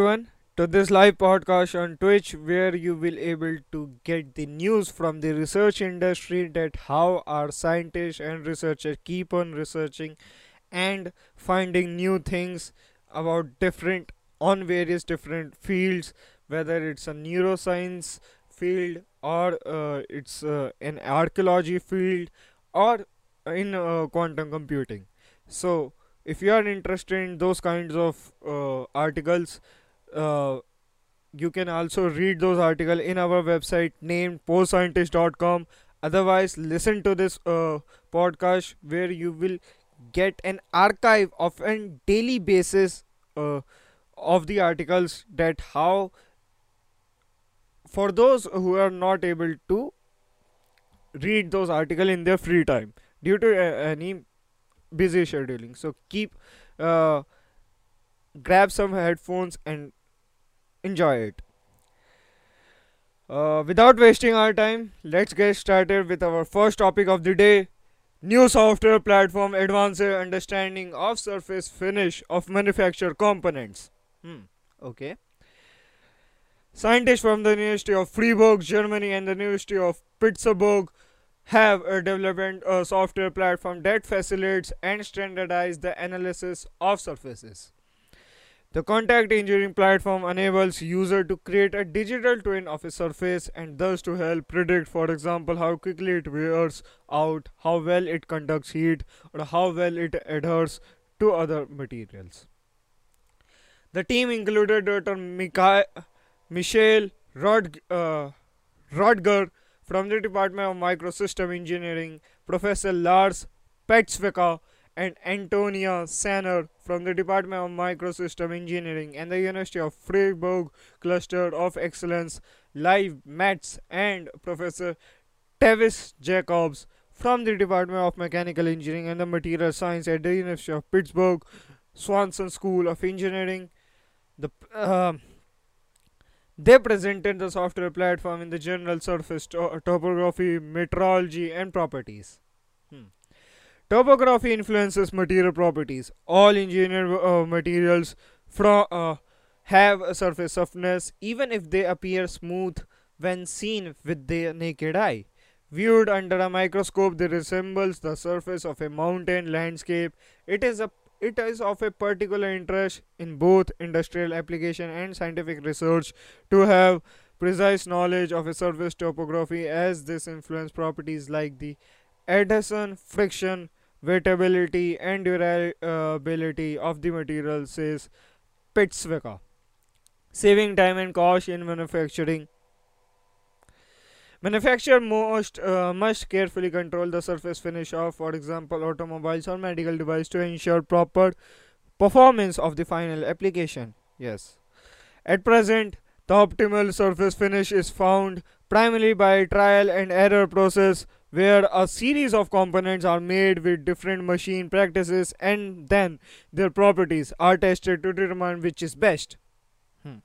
everyone to this live podcast on Twitch where you will able to get the news from the research industry that how our scientists and researchers keep on researching and finding new things about different on various different fields whether it's a neuroscience field or uh, it's uh, an archaeology field or in uh, quantum computing. So if you are interested in those kinds of uh, articles uh, you can also read those articles in our website named postscientist.com otherwise listen to this uh, podcast where you will get an archive of a daily basis uh, of the articles that how for those who are not able to read those articles in their free time due to uh, any busy scheduling. So keep uh, grab some headphones and enjoy it uh, without wasting our time let's get started with our first topic of the day new software platform advances understanding of surface finish of manufactured components hmm. okay scientists from the university of freiburg germany and the university of pittsburgh have uh, developed a software platform that facilitates and standardizes the analysis of surfaces. The contact engineering platform enables user to create a digital twin of a surface and thus to help predict for example how quickly it wears out, how well it conducts heat or how well it adheres to other materials. The team included Dr. Mikhail, Michel Rod, uh, Rodger from the Department of Microsystem Engineering, Professor Lars Pastewka and Antonia Sanner from the Department of Microsystem Engineering and the University of Freiburg Cluster of Excellence, livMatS and Professor Tevis Jacobs from the Department of Mechanical Engineering and the Material Science at the University of Pittsburgh, Swanson School of Engineering. The uh, they presented the software platform in the general surface to- topography, metrology, and properties. Hmm. Topography influences material properties. All engineered uh, materials from uh, have a surface softness, even if they appear smooth when seen with the naked eye. Viewed under a microscope, they resembles the surface of a mountain landscape. It is a it is of a particular interest in both industrial application and scientific research to have precise knowledge of a surface topography as this influence properties like the adhesion, friction, wettability and durability of the material says Pastewka. Saving time and cost in manufacturing Manufacturer must uh, must carefully control the surface finish of, for example, automobiles or medical device to ensure proper performance of the final application. Yes. At present, the optimal surface finish is found primarily by trial and error process where a series of components are made with different machine practices and then their properties are tested to determine which is best. Hmm.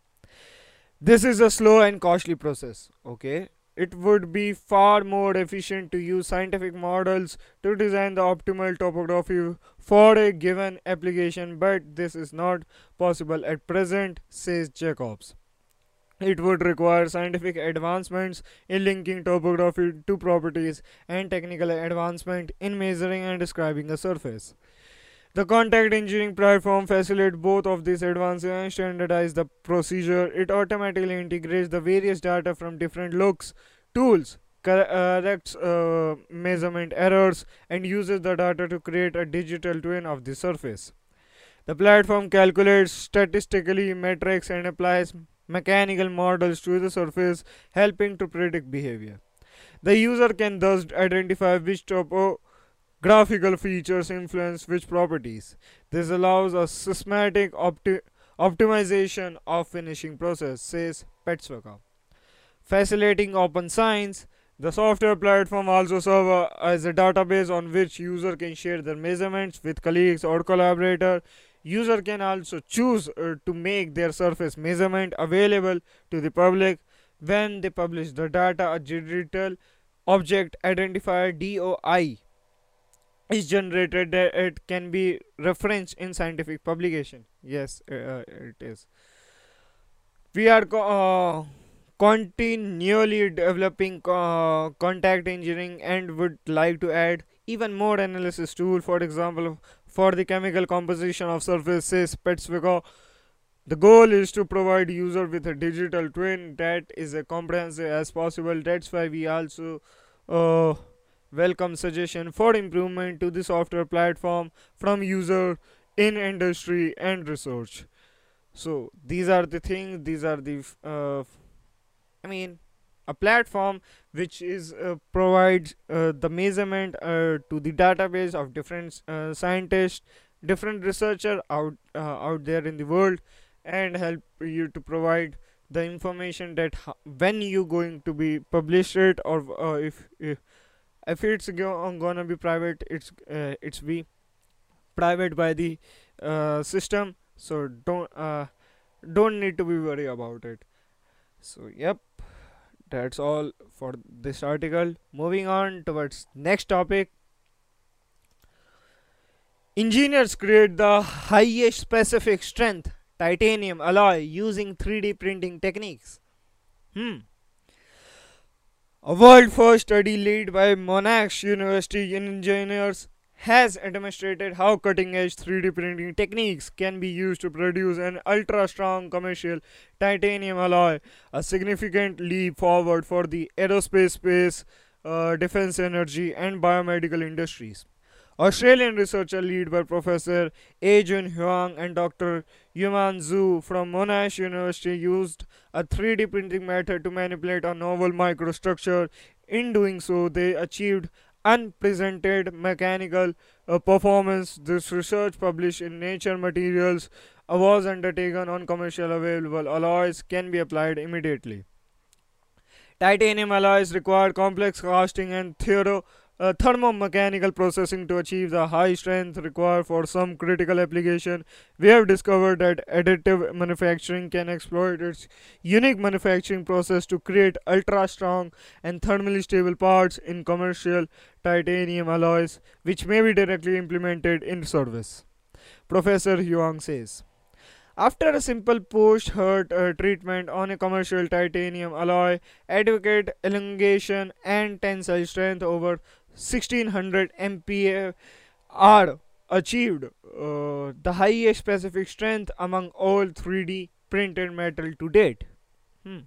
This is a slow and costly process. Okay, it would be far more efficient to use scientific models to design the optimal topography for a given application, but this is not possible at present, says Jacobs. It would require scientific advancements in linking topography to properties and technical advancement in measuring and describing a surface. The contact engineering platform facilitates both of these advances and standardizes the procedure. It automatically integrates the various data from different looks, tools, corrects uh, measurement errors, and uses the data to create a digital twin of the surface. The platform calculates statistically metrics and applies mechanical models to the surface, helping to predict behavior. The user can thus identify which topographical features influence which properties. This allows a systematic opti- optimization of finishing process, says Pastewka. Facilitating open science, the software platform also serves as a database on which user can share their measurements with colleagues or collaborator. User can also choose uh, to make their surface measurement available to the public. When they publish the data. A digital object identifier DOI is generated. It can be referenced in scientific publication. Yes uh, uh, it is. We are co- uh, continually developing uh, contact engineering and would like to add even more analysis tool. For example for the chemical composition of surfaces Pastewka. The goal is to provide user with a digital twin that is as comprehensive as possible. That's why we also uh, welcome suggestion for improvement to the software platform from user in industry and research. So these are the things. These are the uh, I mean a platform which is uh, provides uh, the measurement uh, to the database of different scientists different researcher out out there in the world and help you to provide the information that when you going to be published it or uh, if, if if it's go- gonna be private it's uh, it's be private by the uh, system. So don't don't need to be worry about it. So yep that's all for this article. Moving on towards next topic. Engineers create the highest specific strength titanium alloy using 3d printing techniques. Hmm. A world first study led by monash university engineers has demonstrated how cutting edge 3d printing techniques can be used to produce an ultra strong commercial titanium alloy a significant leap forward for the aerospace, space, uh, defense energy, and biomedical industries. Australian researcher led by Professor Aijun Huang and Dr. Yuman Zhu from Monash University used a 3D printing method to manipulate a novel microstructure. In doing so, they achieved unprecedented mechanical uh, performance. This research, published in Nature Materials, uh, was undertaken on commercial available alloys can be applied immediately. Titanium alloys require complex casting and thero- uh, thermomechanical processing to achieve the high strength required for some critical application. We have discovered that additive manufacturing can exploit its unique manufacturing process to create ultra strong and thermally stable parts in commercial titanium alloys, which may be directly implemented in service. Professor Huang says. After a simple post-hurt uh, treatment on a commercial titanium alloy, advocate elongation and tensile strength over 1600 MPa are achieved uh, the highest specific strength among all 3D printed metal to date. Hmm.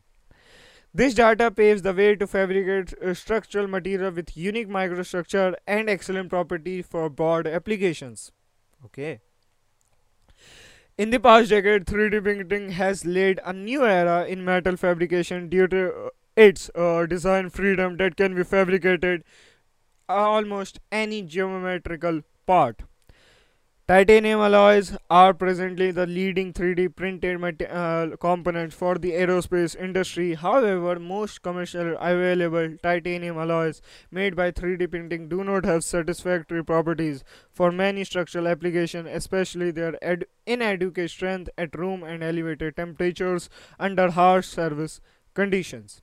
This data paves the way to fabricate uh, structural material with unique microstructure and excellent properties for broad applications. Okay. In the past decade, 3D printing has laid a new era in metal fabrication due to uh, its uh, design freedom that can be fabricated almost any geometrical part. Titanium alloys are presently the leading 3D printed uh, for the aerospace industry. However, most commercially available titanium alloys made by 3D printing do not have satisfactory properties for many structural applications, especially their inadequate strength at room and elevated temperatures under harsh service conditions.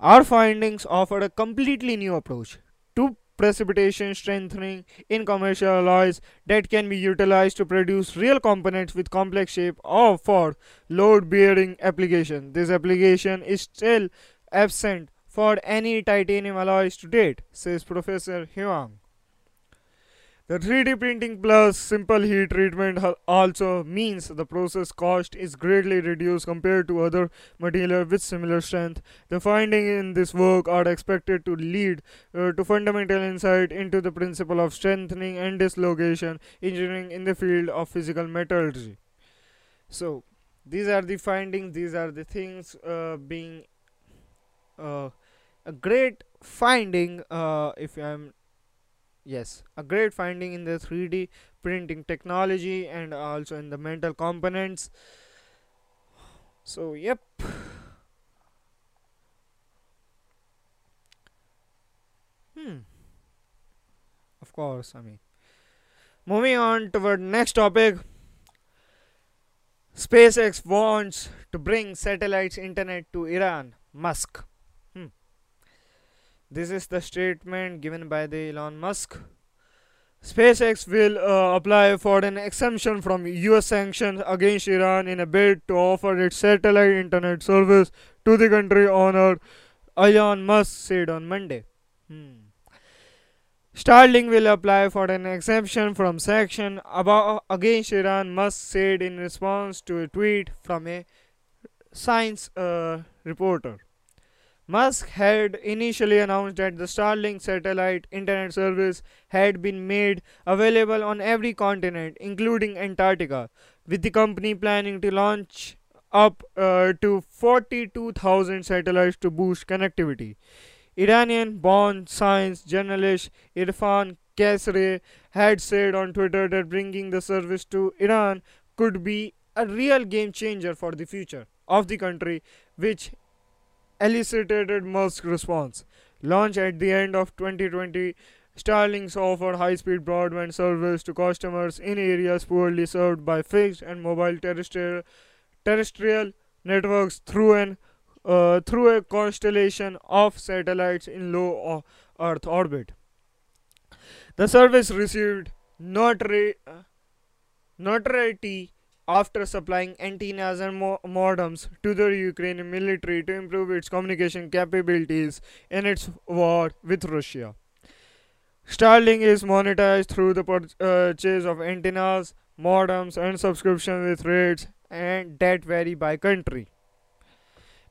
Our findings offer a completely new approach to precipitation strengthening in commercial alloys that can be utilized to produce real components with complex shape or for load bearing application. This application is still absent for any titanium alloys to date, says Professor Huang. The 3D printing plus simple heat treatment also means the process cost is greatly reduced compared to other materials with similar strength. The findings in this work are expected to lead uh, to fundamental insight into the principle of strengthening and dislocation engineering in the field of physical metallurgy. So, these are the findings, these are the things uh, being uh, a great finding uh, if I'm Yes, a great finding in the 3D printing technology and also in the mental components. So, yep. Hmm. Of course, I mean. Moving on toward next topic. SpaceX wants to bring satellites internet to Iran. Musk. This is the statement given by the Elon Musk. SpaceX will uh, apply for an exemption from US sanctions against Iran in a bid to offer its satellite internet service to the country owner Elon Musk said on Monday. Hmm. Starlink will apply for an exemption from sanction about, against Iran, Musk said in response to a tweet from a science uh, reporter. Musk had initially announced that the Starlink satellite internet service had been made available on every continent, including Antarctica, with the company planning to launch up uh, to 42,000 satellites to boost connectivity. Iranian born science journalist Erfan Kasraie had said on Twitter that bringing the service to Iran could be a real game changer for the future of the country, which elicited Musk's response. Launched at the end of 2020, Starlink's offer high-speed broadband service to customers in areas poorly served by fixed and mobile terrestrial, terrestrial networks through an uh, through a constellation of satellites in low Earth orbit. The service received notoriety after supplying antennas and mo- modems to the Ukrainian military to improve its communication capabilities in its war with Russia. Starlink is monetized through the purchase of antennas, modems, and subscription with rates and that vary by country.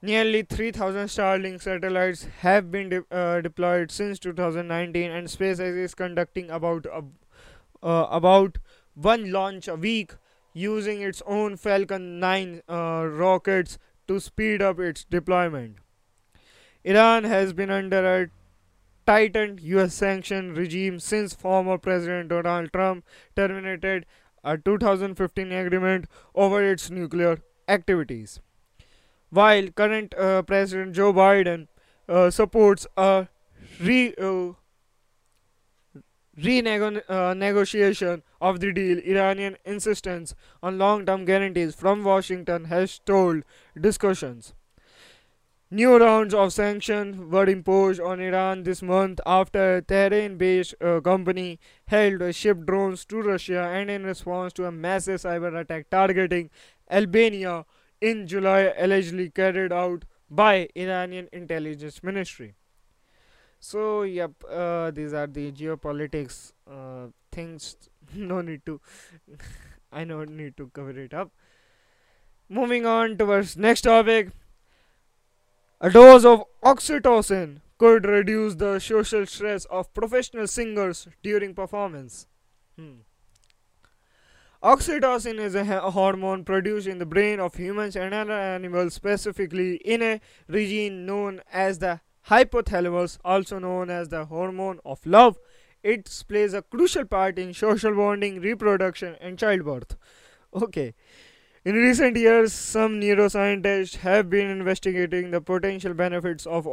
Nearly 3,000 Starlink satellites have been de- uh, deployed since 2019, and SpaceX is conducting about uh, uh, about one launch a week using its own Falcon 9 uh, rockets to speed up its deployment. Iran has been under a tightened US sanction regime since former President Donald Trump terminated a 2015 agreement over its nuclear activities. While current uh, President Joe Biden uh, supports a re, uh, renegotiation of the deal, Iranian insistence on long-term guarantees from Washington has stalled discussions. New rounds of sanctions were imposed on Iran this month after a Tehran-based uh, company held shipped drones to Russia and in response to a massive cyber attack targeting Albania in July allegedly carried out by Iranian intelligence ministry. So yep, uh, these are the geopolitics uh, things. no need to. I don't need to cover it up. Moving on towards next topic. A dose of oxytocin could reduce the social stress of professional singers during performance. Hmm. Oxytocin is a hormone produced in the brain of humans and other animals, specifically in a region known as the hypothalamus, also known as the hormone of love. It plays a crucial part in social bonding, reproduction, and childbirth. Okay. In recent years, some neuroscientists have been investigating the potential benefits of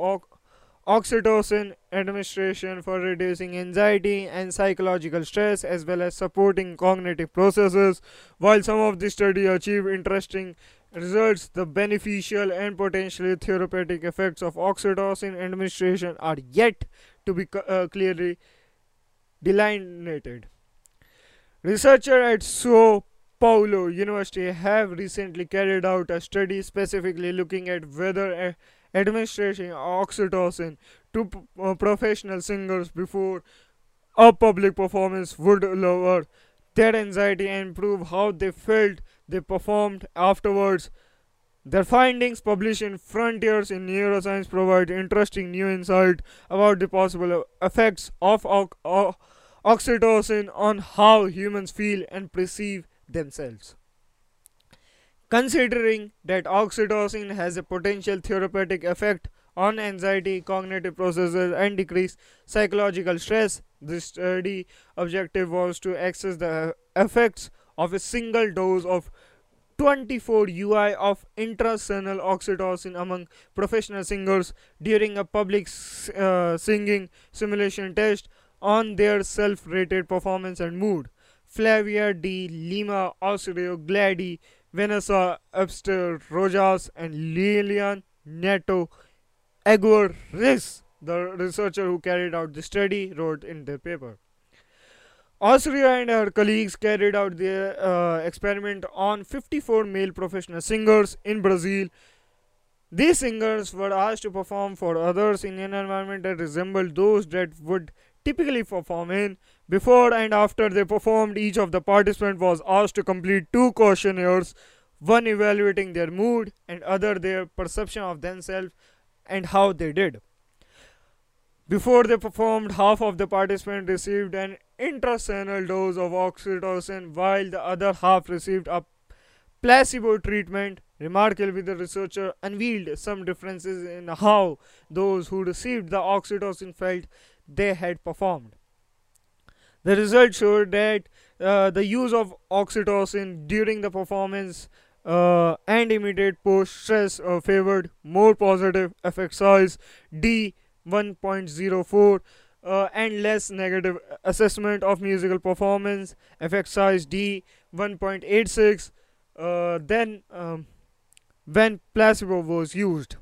oxytocin administration for reducing anxiety and psychological stress as well as supporting cognitive processes. While some of the study achieve interesting results, the beneficial and potentially therapeutic effects of oxytocin administration are yet to be uh, clearly delineated. Researchers at Sao Paulo University have recently carried out a study specifically looking at whether administering oxytocin to uh, professional singers before a public performance would lower their anxiety and improve how they felt they performed afterwards. Their findings, published in Frontiers in Neuroscience, provide interesting new insight about the possible effects of oxytocin on how humans feel and perceive themselves. Considering that oxytocin has a potential therapeutic effect on anxiety, cognitive processes, and decrease psychological stress, this study objective was to assess the effects of a single dose of 24 UI of intracranial oxytocin among professional singers during a public uh, singing simulation test on their self rated performance and mood. Flavia de Lima, Osorio Glady, Vanessa Epster Rojas, and Lilian Neto Aguirre, the researcher who carried out the study, wrote in their paper. Osria and her colleagues carried out their uh, experiment on 54 male professional singers in Brazil. These singers were asked to perform for others in an environment that resembled those that would typically perform in. Before and after they performed, each of the participants was asked to complete two questionnaires one evaluating their mood and other their perception of themselves and how they did. Before they performed, half of the participants received an intracerebral dose of oxytocin while the other half received a placebo treatment. Remarkably, the researcher unveiled some differences in how those who received the oxytocin felt they had performed. The results showed that uh, the use of oxytocin during the performance uh, and immediate post stress uh, favored more positive effect size D 1.04 uh, and less negative assessment of musical performance effect size D 1.86 uh, then um, when placebo was used.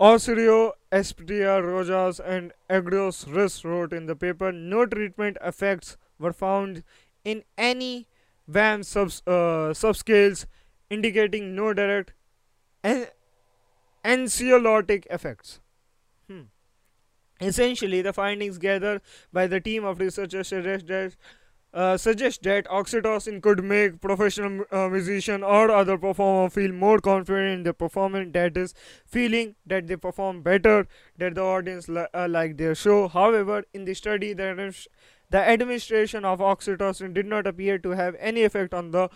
Osorio, Espriella, Rojas, and Agrios Riss wrote in the paper no treatment effects were found in any WAM subs, uh, subscales indicating no direct an- anxiolytic effects. Hmm. Essentially, the findings gathered by the team of researchers suggest that, uh, suggest that oxytocin could make professional uh, musician or other performer feel more confident in their performance. That is, feeling that they perform better, that the audience li- uh, like their show. However, in the study, the the administration of oxytocin did not appear to have any effect on the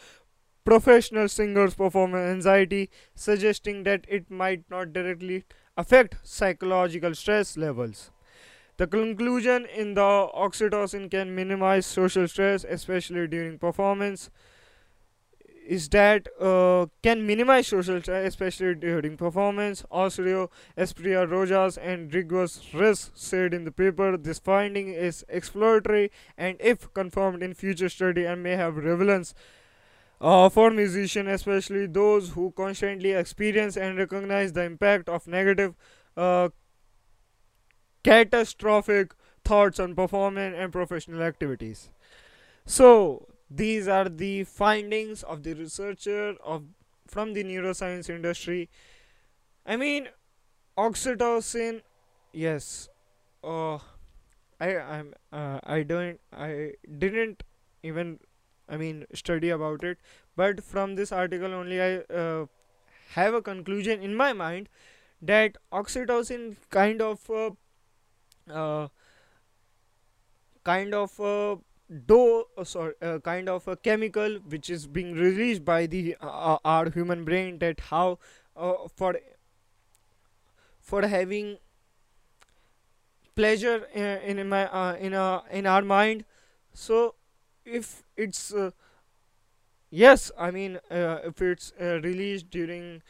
professional singer's performance anxiety, suggesting that it might not directly affect psychological stress levels. The conclusion in the oxytocin can minimize social stress, especially during performance is that uh, can minimize social stress, especially during performance. Osorio, Espriella Rojas, and Rigos Riss said in the paper this finding is exploratory and, if confirmed in future study, and may have relevance uh, for musicians, especially those who constantly experience and recognize the impact of negative, uh, catastrophic thoughts on performance and professional activities. So, these are the findings of the researcher of from the neuroscience industry. I mean, oxytocin. Yes. Uh, I I'm uh, I don't I didn't even I mean study about it, but from this article only I uh, have a conclusion in my mind that oxytocin kind of uh, kind of uh, do uh, sorry uh, kind of a chemical which is being released by the uh, uh, our human brain that how uh, for for having pleasure uh, in my uh, in a in our mind. So if it's uh, yes i mean uh, if it's uh, released during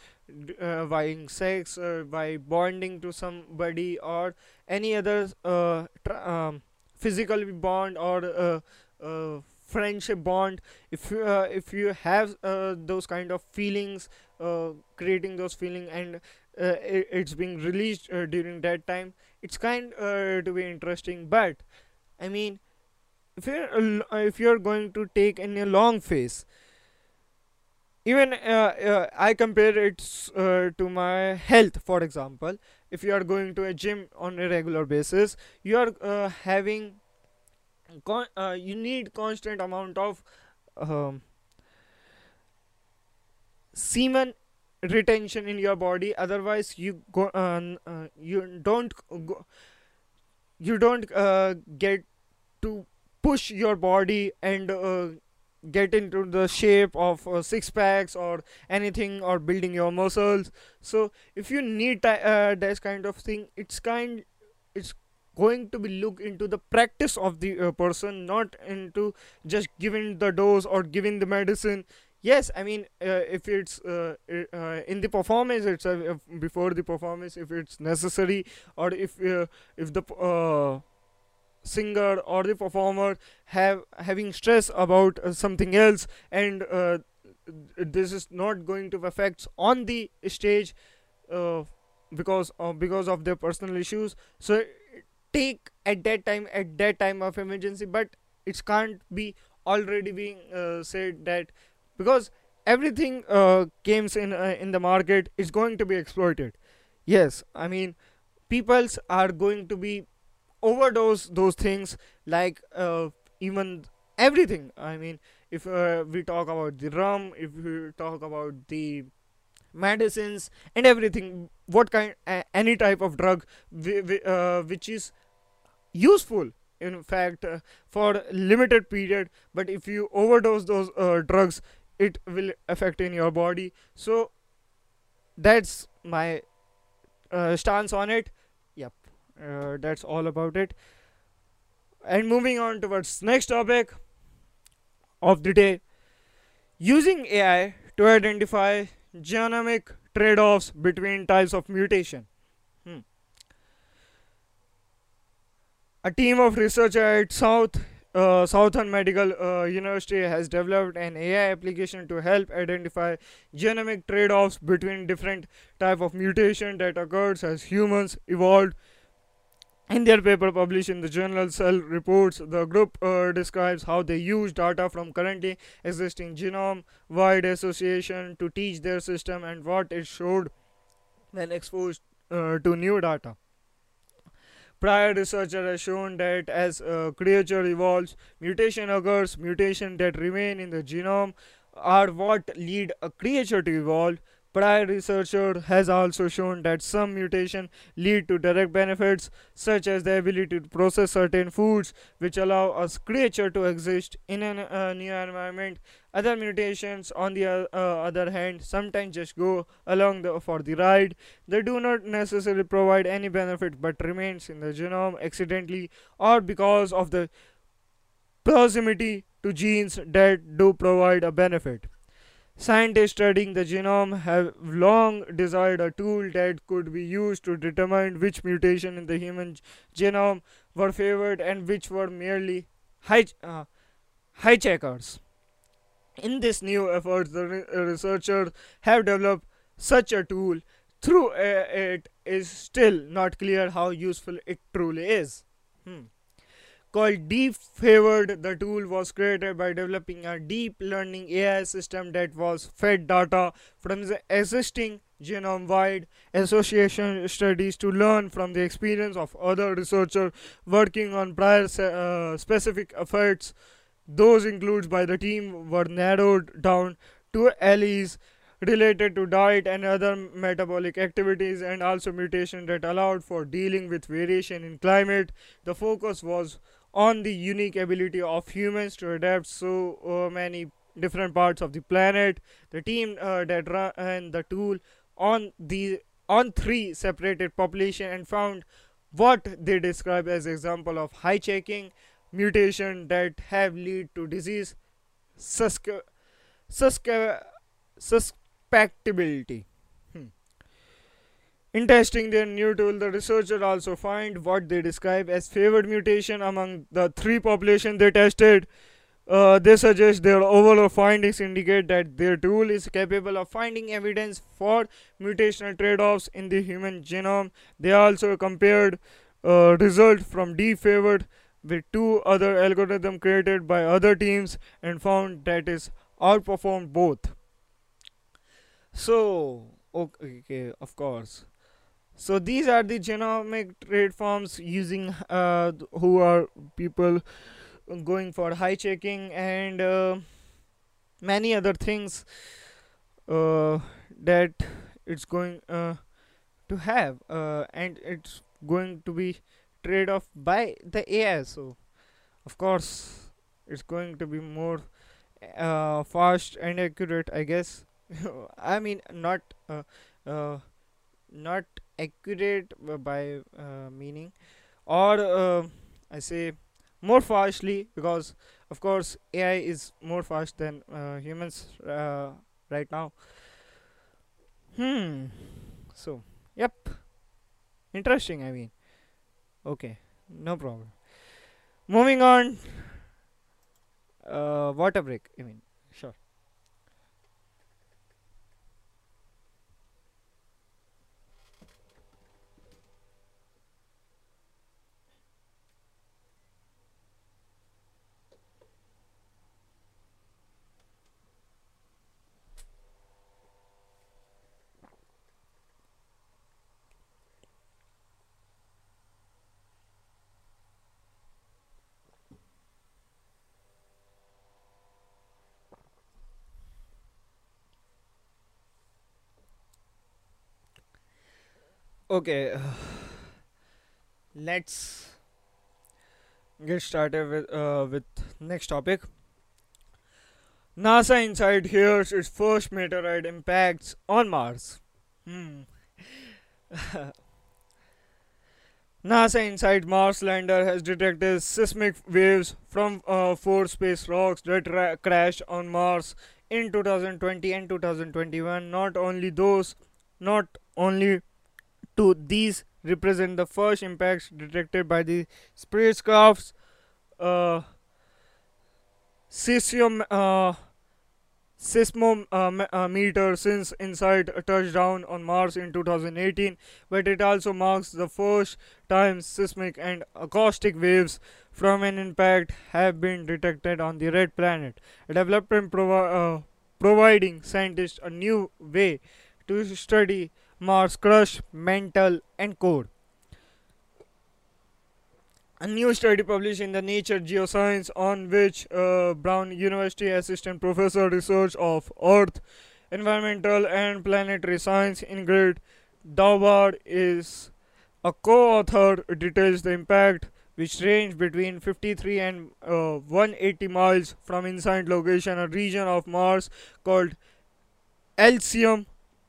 uh, sex or by bonding to somebody or any other uh, um, physical bond or uh, uh, friendship bond. If you uh, if you have uh, those kind of feelings creating those feeling and uh, i it's being released during that time it's kind to be interesting. But i mean if you're if you're going to take in a long phase even uh, uh, i compare it uh, to my health for example. If you are going to a gym on a regular basis you are having con- you need constant amount of um, semen retention in your body. Otherwise you go uh, you don't go, you don't uh, get to push your body and uh, get into the shape of uh, six packs or anything or building your muscles. So if you need uh, this kind of thing it's kind it's going to be look into the practice of the uh, person not into just giving the dose or giving the medicine. Yes i mean uh, if it's uh, uh, in the performance itself before the performance if it's necessary or if uh, if the uh, singer or the performer have having stress about uh, something else and uh, this is not going to affect on the stage uh, because uh, because of their personal issues. So take at that time at that time of emergency but it can't be already being uh, said that because everything uh, in uh, in the market is going to be exploited. Yes i mean peoples are going to be overdose those things like uh, even everything. I mean if uh, we talk about the rum if we talk about the medicines and everything what kind a any type of drug uh, which is useful in fact uh, for limited period. But if you overdose those uh, drugs it will affect in your body. So that's my uh, stance on it uh, that's all about it and moving on towards next topic of the day using ai to identify genomic trade-offs between types of mutation Hmm. A team of researchers at South uh, Southern Medical uh, University has developed an AI application to help identify genomic trade-offs between different type of mutation that occurs as humans evolved. In their paper published in the journal Cell Reports, the group uh, describes how they use data from currently existing genome-wide association to teach their system and what it showed when exposed uh, to new data. Prior research has shown that as a creature evolves, mutation occurs. Mutation that remain in the genome are what lead a creature to evolve. Prior researcher has also shown that some mutation lead to direct benefits, such as the ability to process certain foods, which allow a creature to exist in a uh, new environment. Other mutations, on the uh, other hand, sometimes just go along the, for the ride they do not necessarily provide any benefit but remains in the genome accidentally or because of the proximity to genes that do provide a benefit. Scientists studying the genome have long desired a tool that could be used to determine which mutation in the human genome were favored and which were merely hij- uh, hijackers. In this new effort, the re- researchers have developed such a tool through uh, it is still not clear how useful it truly is. Hmm. Called DeepFavored, the tool was created by developing a deep learning AI system that was fed data from the existing genome wide association studies to learn from the experience of other researchers working on prior uh, specific efforts. Those includes by the team were narrowed down to alleles related to diet and other metabolic activities and also mutation that allowed for dealing with variation in climate the focus was on the unique ability of humans to adapt so uh, many different parts of the planet the team uh, that ran the tool on the on three separated population and found what they describe as example of hijacking mutation that have lead to disease suspectability. In testing their new tool, the researchers also find what they describe as favored mutation among the three populations they tested. Uh, they suggest their overall findings indicate that their tool is capable of finding evidence for mutational trade-offs in the human genome. They also compared uh, results from DeepFavored with two other algorithms created by other teams and found that is outperformed both. So, okay, of course. So these are the genomic trade forms using uh, who are people going for high checking and uh, many other things uh, that it's going uh, to have uh, and it's going to be trade off by the AI. So of course it's going to be more uh, fast and accurate, I guess. I mean, not not accurate uh, by uh, meaning or uh, i say more fastly because of course ai is more fast than uh, humans uh, right now. Hmm. So yep. Interesting i mean. Okay. No problem. Moving on. Uh, water break i mean Okay, let's get started with uh, with next topic. NASA InSight hears its first meteorite impacts on Mars. Hmm. NASA InSight Mars lander has detected seismic waves from uh, four space rocks that ra- crashed on Mars in 2020 and 2021. Not only those, not only to these represent the first impacts detected by the spacecraft's uh, cesium uh, seismometer since InSight touchdown on Mars in 2018, but it also marks the first time seismic and acoustic waves from an impact have been detected on the red planet. A development provi- uh, providing scientists a new way to study Mars crust, mantle, and core. A new study published in the Nature Geoscience, on which uh, Brown University assistant professor research of Earth, environmental, and planetary science Ingrid Daubar is a co-author, details the impact which range between 53 and uh, 180 miles from InSight location, a region of Mars called Elysium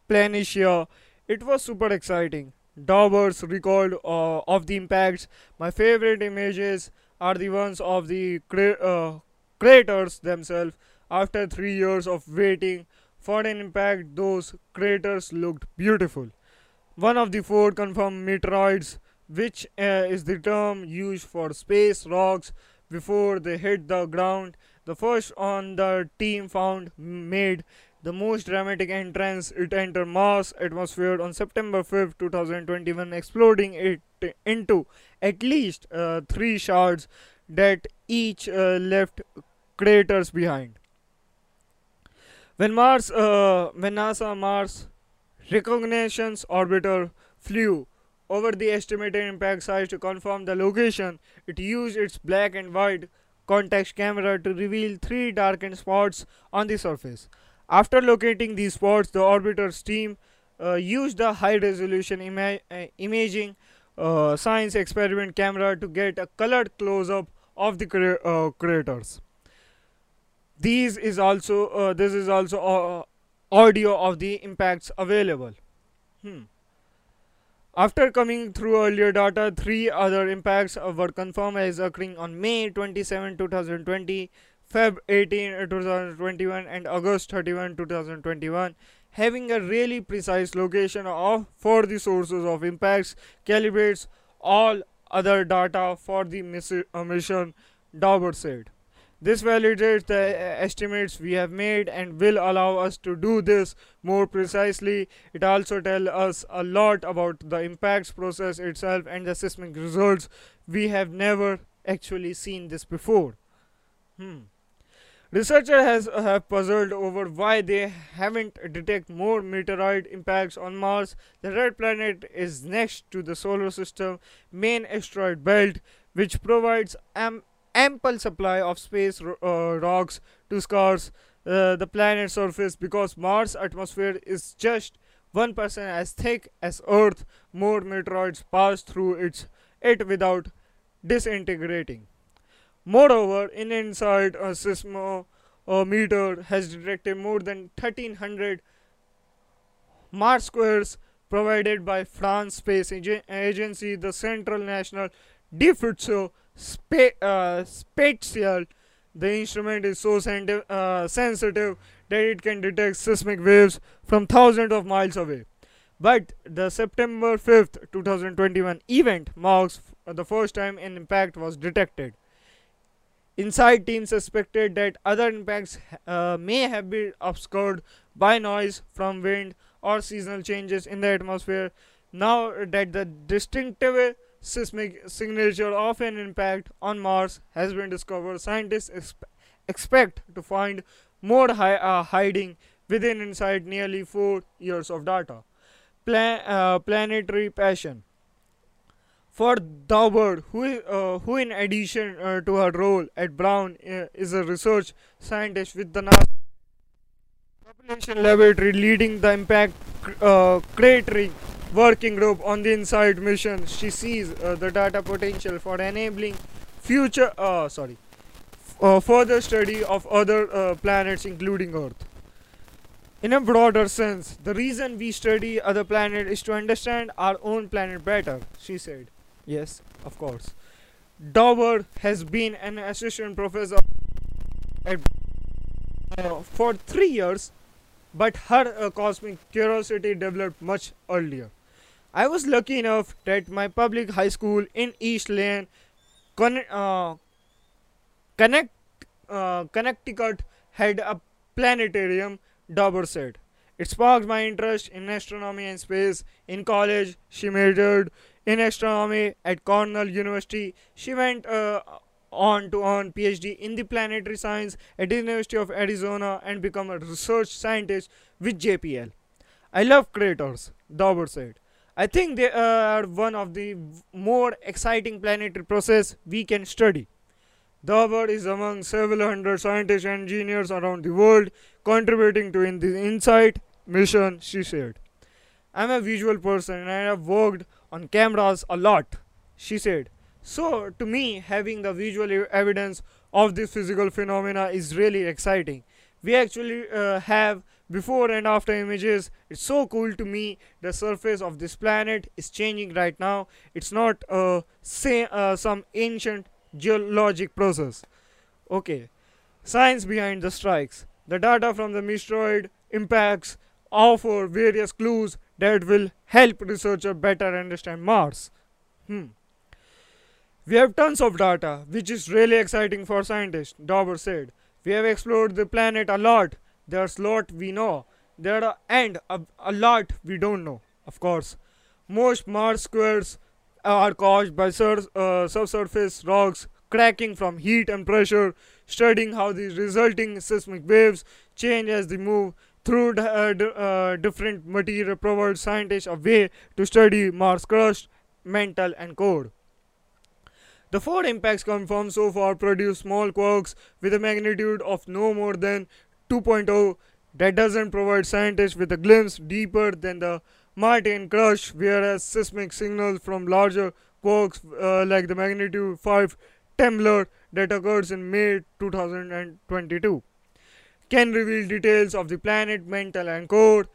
Planitia. It was super exciting. Daubers recalled uh, of the impacts. My favorite images are the ones of the cra- uh, craters themselves. After three years of waiting for an impact, those craters looked beautiful. One of the four confirmed meteoroids, which uh, is the term used for space rocks before they hit the ground. The first on the team found made the most dramatic entrance it entered Mars atmosphere on September 5, 2021, exploding it into at least uh, three shards that each uh, left craters behind. When Mars, uh, when NASA Mars Reconnaissance Orbiter flew over the estimated impact sites to confirm the location, it used its black and white context camera to reveal three darkened spots on the surface. After locating these spots, the orbiter's team uh, used the high resolution ima- uh, imaging uh, science experiment camera to get a colored close up of the cra- uh, craters. These is also this is also audio of the impacts available. Hmm. After coming through earlier data, three other impacts were confirmed as occurring on May 27, 2020, Feb 18, uh, 2021, and August 31, 2021. Having a really precise location of for the sources of impacts calibrates all other data for the uh, mission, Daubar said. This validates the uh, estimates we have made and will allow us to do this more precisely. It also tells us a lot about the impacts process itself and the seismic results. We have never actually seen this before. Hmm. Researchers has have puzzled over why they haven't detected more meteorite impacts on Mars. The red planet is next to the solar system main asteroid belt, which provides am- ample supply of space ro- uh, rocks to scarce uh, the planet's surface because Mars' atmosphere is just 1% as thick as Earth. More meteoroids pass through its it without disintegrating. Moreover, in InSight a seismometer has detected more than 1300 marsquakes provided by France Space Agency, the Central National Diffuso Spa- uh, Spatial. The instrument is so senti- uh, sensitive that it can detect seismic waves from thousands of miles away. But the September 5th, 2021 event marks the first time an impact was detected. InSight team suspected that other impacts uh, may have been obscured by noise from wind or seasonal changes in the atmosphere. Now that the distinctive seismic signature of an impact on Mars has been discovered, scientists exp- expect to find more hi- uh, hiding within InSight nearly four years of data. Uh, planetary passion. For Daubar, who, uh, who in addition uh, to her role at Brown uh, is a research scientist with the NASA Propulsion Laboratory leading the impact uh, cratering working group on the InSight mission. She sees uh, the data potential for enabling future, uh, sorry, further study of other planets, including Earth. In a broader sense, the reason we study other planets is to understand our own planet better, she said. Yes, of course. Daubar has been an assistant professor at, uh, for three years, but her uh, cosmic curiosity developed much earlier. I was lucky enough that my public high school in East Lyme, Con- uh, Connect, uh, Connecticut, had a planetarium Daubar said. It sparked my interest in astronomy and space. In college, she majored in astronomy at Cornell University. She went uh, on to earn PhD in the planetary science at the University of Arizona and become a research scientist with JPL. I love craters, Daubar said. I think they are one of the more exciting planetary process we can study. Daubar is among several hundred scientists and engineers around the world contributing to in the InSight mission, she said. I'm a visual person and I have worked on cameras a lot, she said. So, to me, having the visual evidence of this physical phenomena is really exciting. We actually uh, have before and after images. It's so cool to me. The surface of this planet is changing right now. It's not uh, say, uh, some ancient geologic process. Okay, science behind the strikes. The data from the meteoroid impacts offer various clues that will help researchers better understand Mars. Hmm. We have tons of data, which is really exciting for scientists, Daubar said. We have explored the planet a lot. There's a lot we know. There are and a, a lot we don't know, of course. Most marsquakes are caused by sur- uh, subsurface rocks cracking from heat and pressure, studying how the resulting seismic waves change as they move through uh, uh, different material provides scientists a way to study Mars crust, mantle, and core. The four impacts confirmed so far produce small quarks with a magnitude of no more than 2.0 that doesn't provide scientists with a glimpse deeper than the Martian crust, whereas seismic signals from larger quarks uh, like the magnitude 5 temblor that occurs in May 2022 can reveal details of the planet, mantle, and core.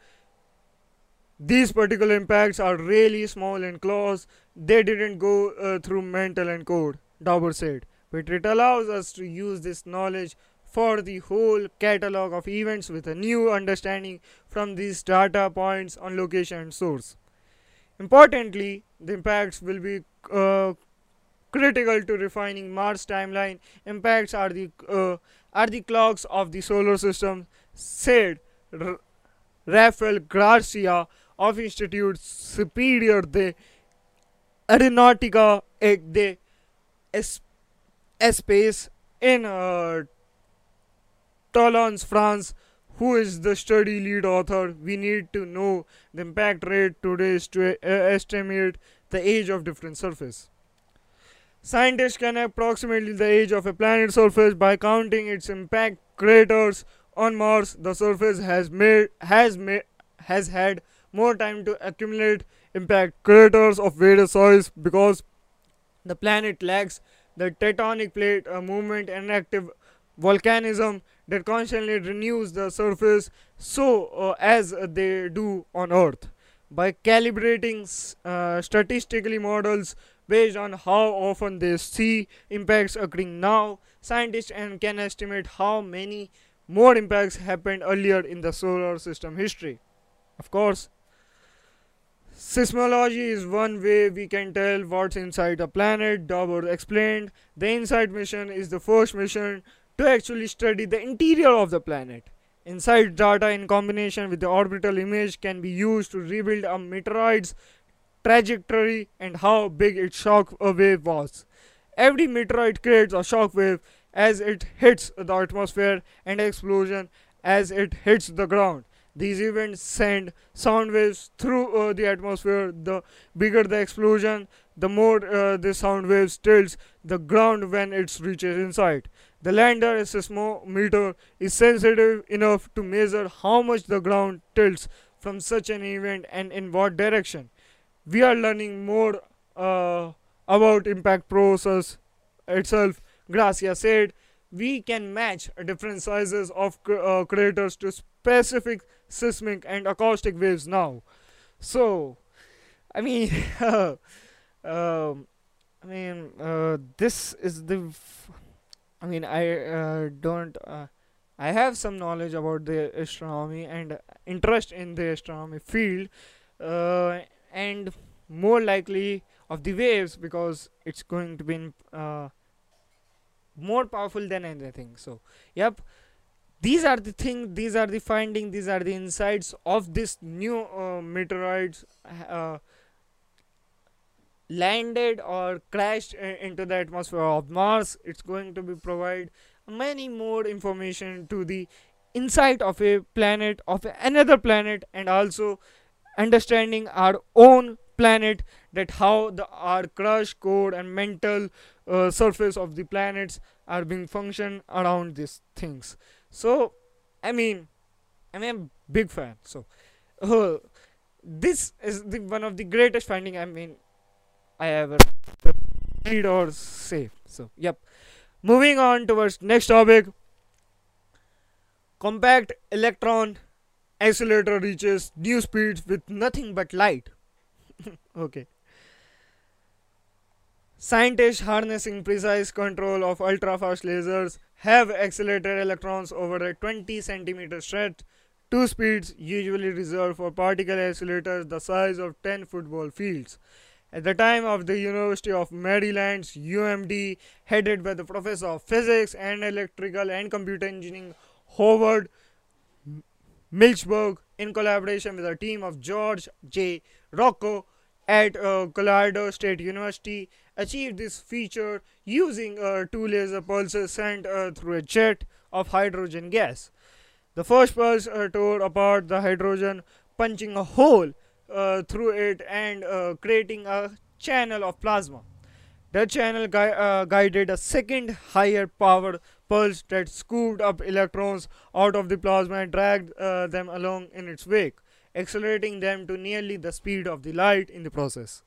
These particular impacts are really small and close. They didn't go uh, through mantle and core, Daubar said. But it allows us to use this knowledge for the whole catalog of events with a new understanding from these data points on location and source. Importantly, the impacts will be uh, critical to refining Mars timeline. Impacts are the uh, are the clocks of the solar system, said R- Rafael Garcia of Institute Superior de Aeronautica de Espace in uh, Toulon, France, who is the study lead author. We need to know the impact rate today to uh, estimate the age of different surface. Scientists can approximately the age of a planet's surface by counting its impact craters on Mars. The surface has made has made has had more time to accumulate impact craters of various size because the planet lacks the tectonic plate movement and active volcanism that constantly renews the surface so uh, as they do on earth by calibrating uh, statistically models based on how often they see impacts occurring now scientists can estimate how many more impacts happened earlier in the solar system history of course Seismology is one way we can tell what's inside a planet, Daubar explained. The InSight mission is the first mission to actually study the interior of the planet. InSight data in combination with the orbital image can be used to rebuild a meteoroid's trajectory and how big its shock wave was. Every meteorite creates a shock wave as it hits the atmosphere and explosion as it hits the ground. These events send sound waves through uh, the atmosphere. The bigger the explosion, the more uh, the sound waves tilts the ground when it reaches inside. The lander seismometer is sensitive enough to measure how much the ground tilts from such an event and in what direction. We are learning more uh, about impact process itself. Garcia said, we can match different sizes of uh, craters to specific seismic and acoustic waves now. So, I mean, um, I mean, uh, this is the. I mean, I uh, don't. Uh, I have some knowledge about the astronomy and interest in the astronomy field, uh, and more likely of the waves because it's going to be uh, more powerful than anything. So, yep, these are the things, these are the finding these are the insights of this new uh, meteorites. Uh, landed or crashed into the atmosphere of Mars, it's going to be provide many more information to the insight of a planet of another planet and also understanding our own planet that how the our crush code and mental uh, surface of the planets are being function around these things. So i mean i'm a big fan so uh, this is the one of the greatest finding i mean i ever read or say so yep. Moving on towards next topic. Compact electron accelerator reaches new speeds with nothing but light. Okay. Scientists harnessing precise control of ultra-fast lasers have accelerated electrons over a 20 centimeter stretch. To speeds usually reserved for particle accelerators the size of 10 football fields. At the time of the University of Maryland's UMD, headed by the professor of physics and electrical and computer engineering Howard Milchberg, in collaboration with a team of George J. Rocca at uh, Colorado State University, achieved this feature using uh, two laser pulses sent uh, through a jet of hydrogen gas. The first pulse uh, tore apart the hydrogen, punching a hole uh, through it and uh, creating a channel of plasma. The channel gui- guided a second higher powered pulse that scooped up electrons out of the plasma and dragged uh, them along in its wake, accelerating them to nearly the speed of the light in the process.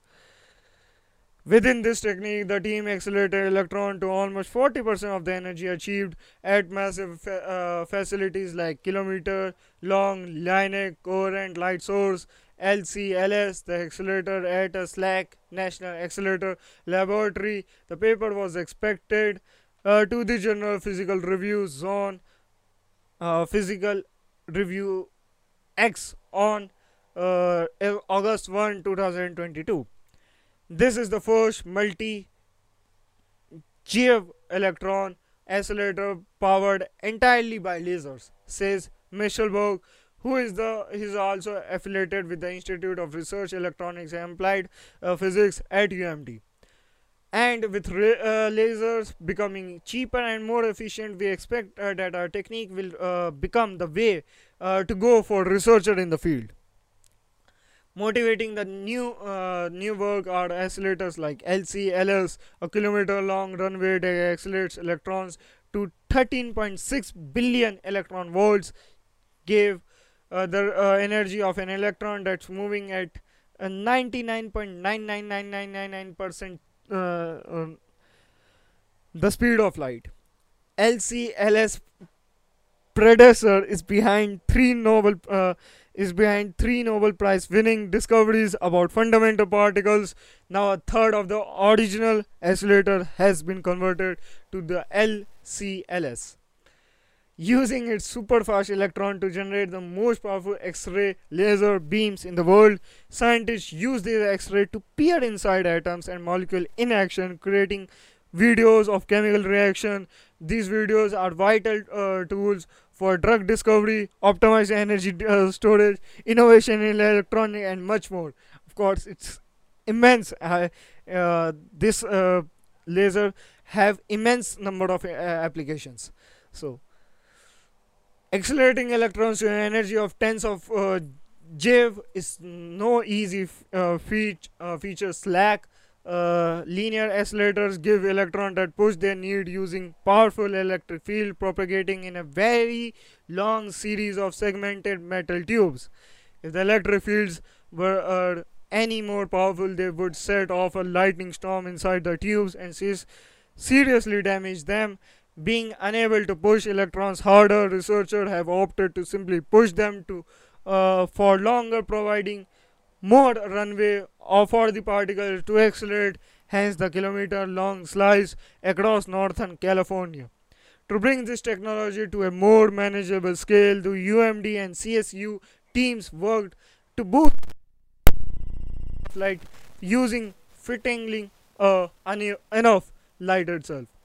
Within this technique, the team accelerated electron to almost 40% of the energy achieved at massive fa- uh, facilities like kilometer long linear coherent light source LCLS, the accelerator at a SLAC National Accelerator Laboratory. The paper was expected uh, to the Journal Physical Review Zone uh, Physical Review X on uh, August 1, 2022. This is the first multi GeV electron accelerator powered entirely by lasers, says Milchberg, who is the he is also affiliated with the Institute of Research Electronics and Applied uh, Physics at UMD. And with ra- uh, lasers becoming cheaper and more efficient, we expect uh, that our technique will uh, become the way uh, to go for researcher in the field. Motivating the new uh, new work are accelerators like lc LCLS, a kilometer long runway that accelerates electrons to 13.6 billion electron volts, gave uh, the energy of an electron that's moving at uh, 99.999999% uh, um, the speed of light. LCLS predecessor is behind three Nobel uh, is behind three Nobel Prize winning discoveries about fundamental particles. Now, a third of the original accelerator has been converted to the LCLS. Using its super fast electron to generate the most powerful X ray laser beams in the world, scientists use these X rays to peer inside atoms and molecules in action, creating videos of chemical reaction. These videos are vital uh, tools for drug discovery, optimized energy uh, storage, innovation in electronic, and much more. Of course, it's immense. Uh, uh, this uh, laser have immense number of uh, applications. So, accelerating electrons to an energy of tens of uh, GeV is no easy uh, feat, uh, feature. SLAC uh, linear accelerators give electrons that push their need using powerful electric field propagating in a very long series of segmented metal tubes. If the electric fields were uh, any more powerful, they would set off a lightning storm inside the tubes and seriously damage them. Being unable to push electrons harder, researchers have opted to simply push them to uh, for longer, providing more runway for the particles to accelerate. Hence, the kilometer-long slice across northern California. To bring this technology to a more manageable scale, the UMD and CSU teams worked to boost light using fittingly uh, enough light itself.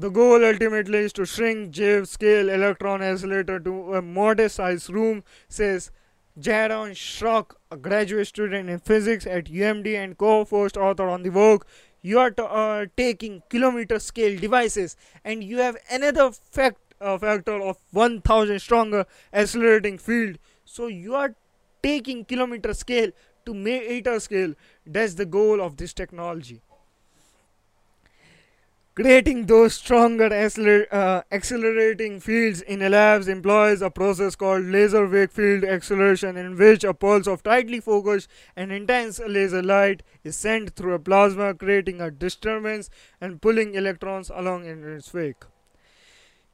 The goal ultimately is to shrink GeV scale electron accelerator to a modest size room, says Jaron Shrock, a graduate student in physics at UMD and co-first author on the work. You are uh, taking kilometer scale devices and you have another fact, uh, factor of 1000 stronger accelerating field. So you are taking kilometer scale to meter scale. That's the goal of this technology. Creating those stronger uh, accelerating fields in a lab employs a process called laser wake field acceleration, in which a pulse of tightly focused and intense laser light is sent through a plasma, creating a disturbance and pulling electrons along in its wake.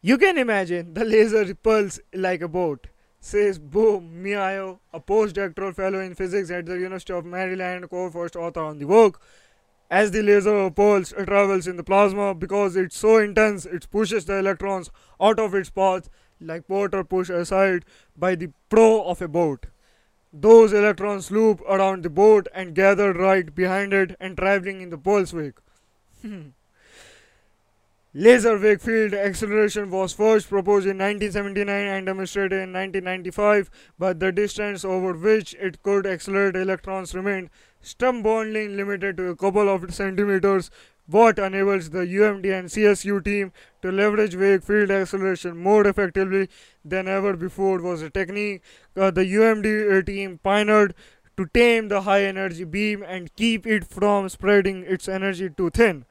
You can imagine the laser pulse like a boat, says Bo Miao, a postdoctoral fellow in physics at the University of Maryland, co-first author on the work. As the laser pulse travels in the plasma, because it's so intense, it pushes the electrons out of its path like water pushed aside by the prow of a boat. Those electrons loop around the boat and gather right behind it and traveling in the pulse wake. Hmm. Laser wake field acceleration was first proposed in 1979 and demonstrated in 1995, but the distance over which it could accelerate electrons remained stubbornly limited to a couple of centimeters. What enables the UMD and CSU team to leverage wake field acceleration more effectively than ever before was a technique uh, the UMD team pioneered to tame the high energy beam and keep it from spreading its energy too thin.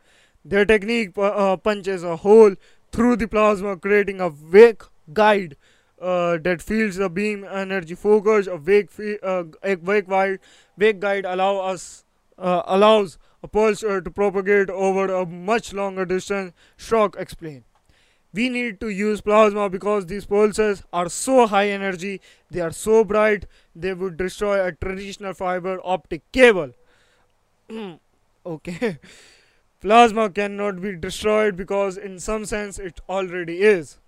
Their technique uh, punches a hole through the plasma, creating a wake guide uh, that feels the beam energy focus. A wake, uh, a wake, guide, wake guide allow us uh, allows a pulse to propagate over a much longer distance. Shrock explained. We need to use plasma because these pulses are so high energy, they are so bright, they would destroy a traditional fiber optic cable. okay. Plasma cannot be destroyed because, in some sense, it already is.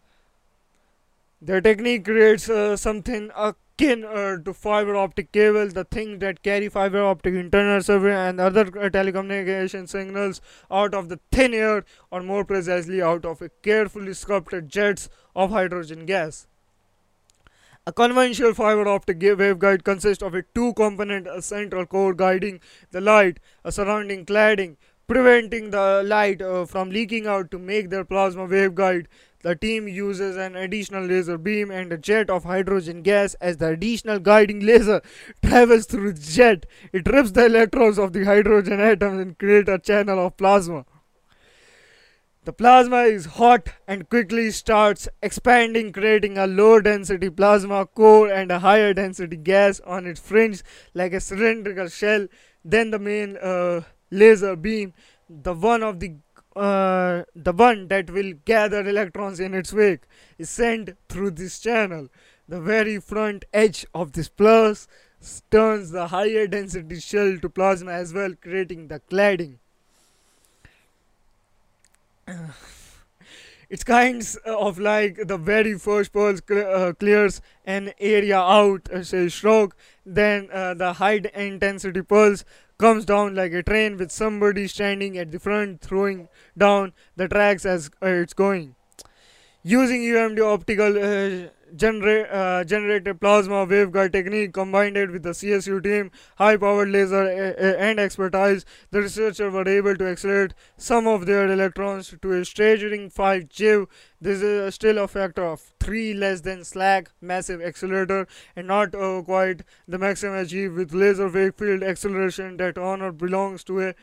The technique creates uh, something akin uh, to fiber optic cable, the thing that carry fiber optic internal survey and other uh, telecommunication signals out of the thin air, or more precisely, out of a carefully sculpted jets of hydrogen gas. A conventional fiber optic waveguide consists of a two component a central core guiding the light, a surrounding cladding preventing the light uh, from leaking out to make their plasma waveguide. The team uses an additional laser beam and a jet of hydrogen gas as the additional guiding laser travels through the jet. It rips the electrons of the hydrogen atoms and creates a channel of plasma. The plasma is hot and quickly starts expanding, creating a low density plasma core and a higher density gas on its fringe like a cylindrical shell. Then the main uh, laser beam, the one of the uh, the one that will gather electrons in its wake, is sent through this channel. The very front edge of this pulse turns the higher density shell to plasma as well, creating the cladding. it's kinds of like the very first pulse cl- uh, clears an area out, uh, say stroke, then uh, the high intensity pulse comes down like a train with somebody standing at the front throwing down the tracks as it's going. Using UMD optical uh, genera- uh, generated plasma waveguide technique combined with the CSU team, high powered laser uh, uh, and expertise, the researchers were able to accelerate some of their electrons to a staggering 5 GeV. This is still a factor of 3 less than SLAC massive accelerator and not uh, quite the maximum achieved with laser wake field acceleration that honor belongs to a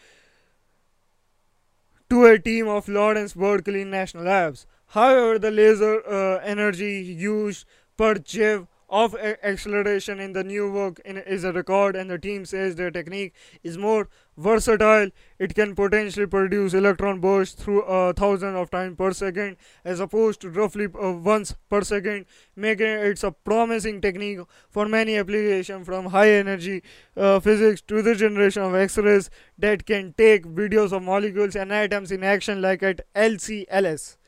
to a team of Lawrence Berkeley National Labs. However, the laser uh, energy used per GeV of acceleration in the new work is a record and the team says their technique is more versatile. It can potentially produce electron bursts through a thousand of times per second as opposed to roughly uh, once per second making it a promising technique for many applications from high energy uh, physics to the generation of x-rays that can take videos of molecules and atoms in action like at lcls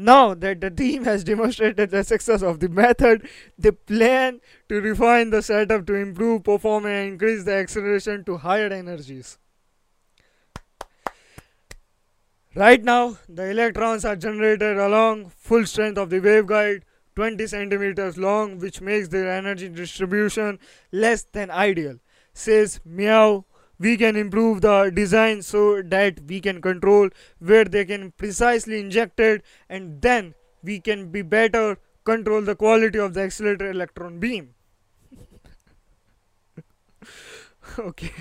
now that the team has demonstrated the success of the method, they plan to refine the setup to improve performance and increase the acceleration to higher energies. Right now, the electrons are generated along full strength of the waveguide 20 centimeters long, which makes their energy distribution less than ideal. Says Miao we can improve the design so that we can control where they can precisely injected and then we can be better control the quality of the accelerator electron beam. Okay.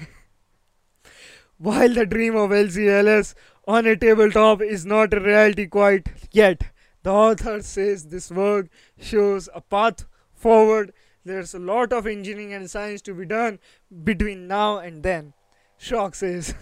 While the dream of lcls on a tabletop is not a reality quite yet the author says this work shows a path forward. There's a lot of engineering and science to be done between now and then Shrock says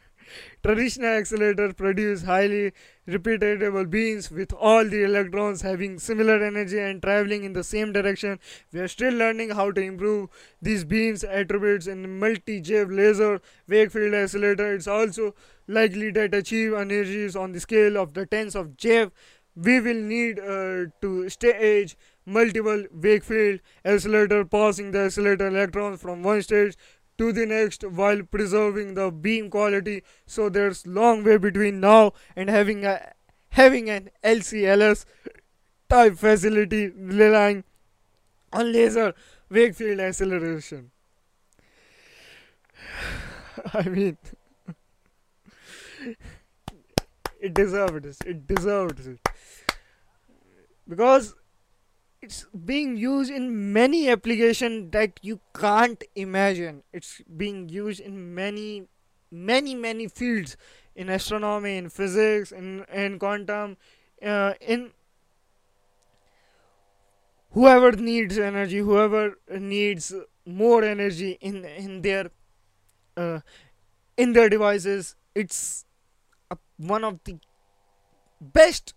traditional accelerators produce highly repeatable beams with all the electrons having similar energy and traveling in the same direction. We are still learning how to improve these beams attributes in multi-GeV laser wake field accelerator. It's also likely that achieve energies on the scale of the tens of GeV. We will need uh, to stage multiple wake field accelerator passing the accelerator electrons from one stage to the next while preserving the beam quality. So there's long way between now and having a having an LCLS type facility relying on laser wake field acceleration. I mean it deserved it. It deserved it. Because it's being used in many applications that you can't imagine. It's being used in many many many fields in astronomy in physics in in quantum uh, in whoever needs energy whoever needs more energy in in their uh, in their devices it's a, one of the best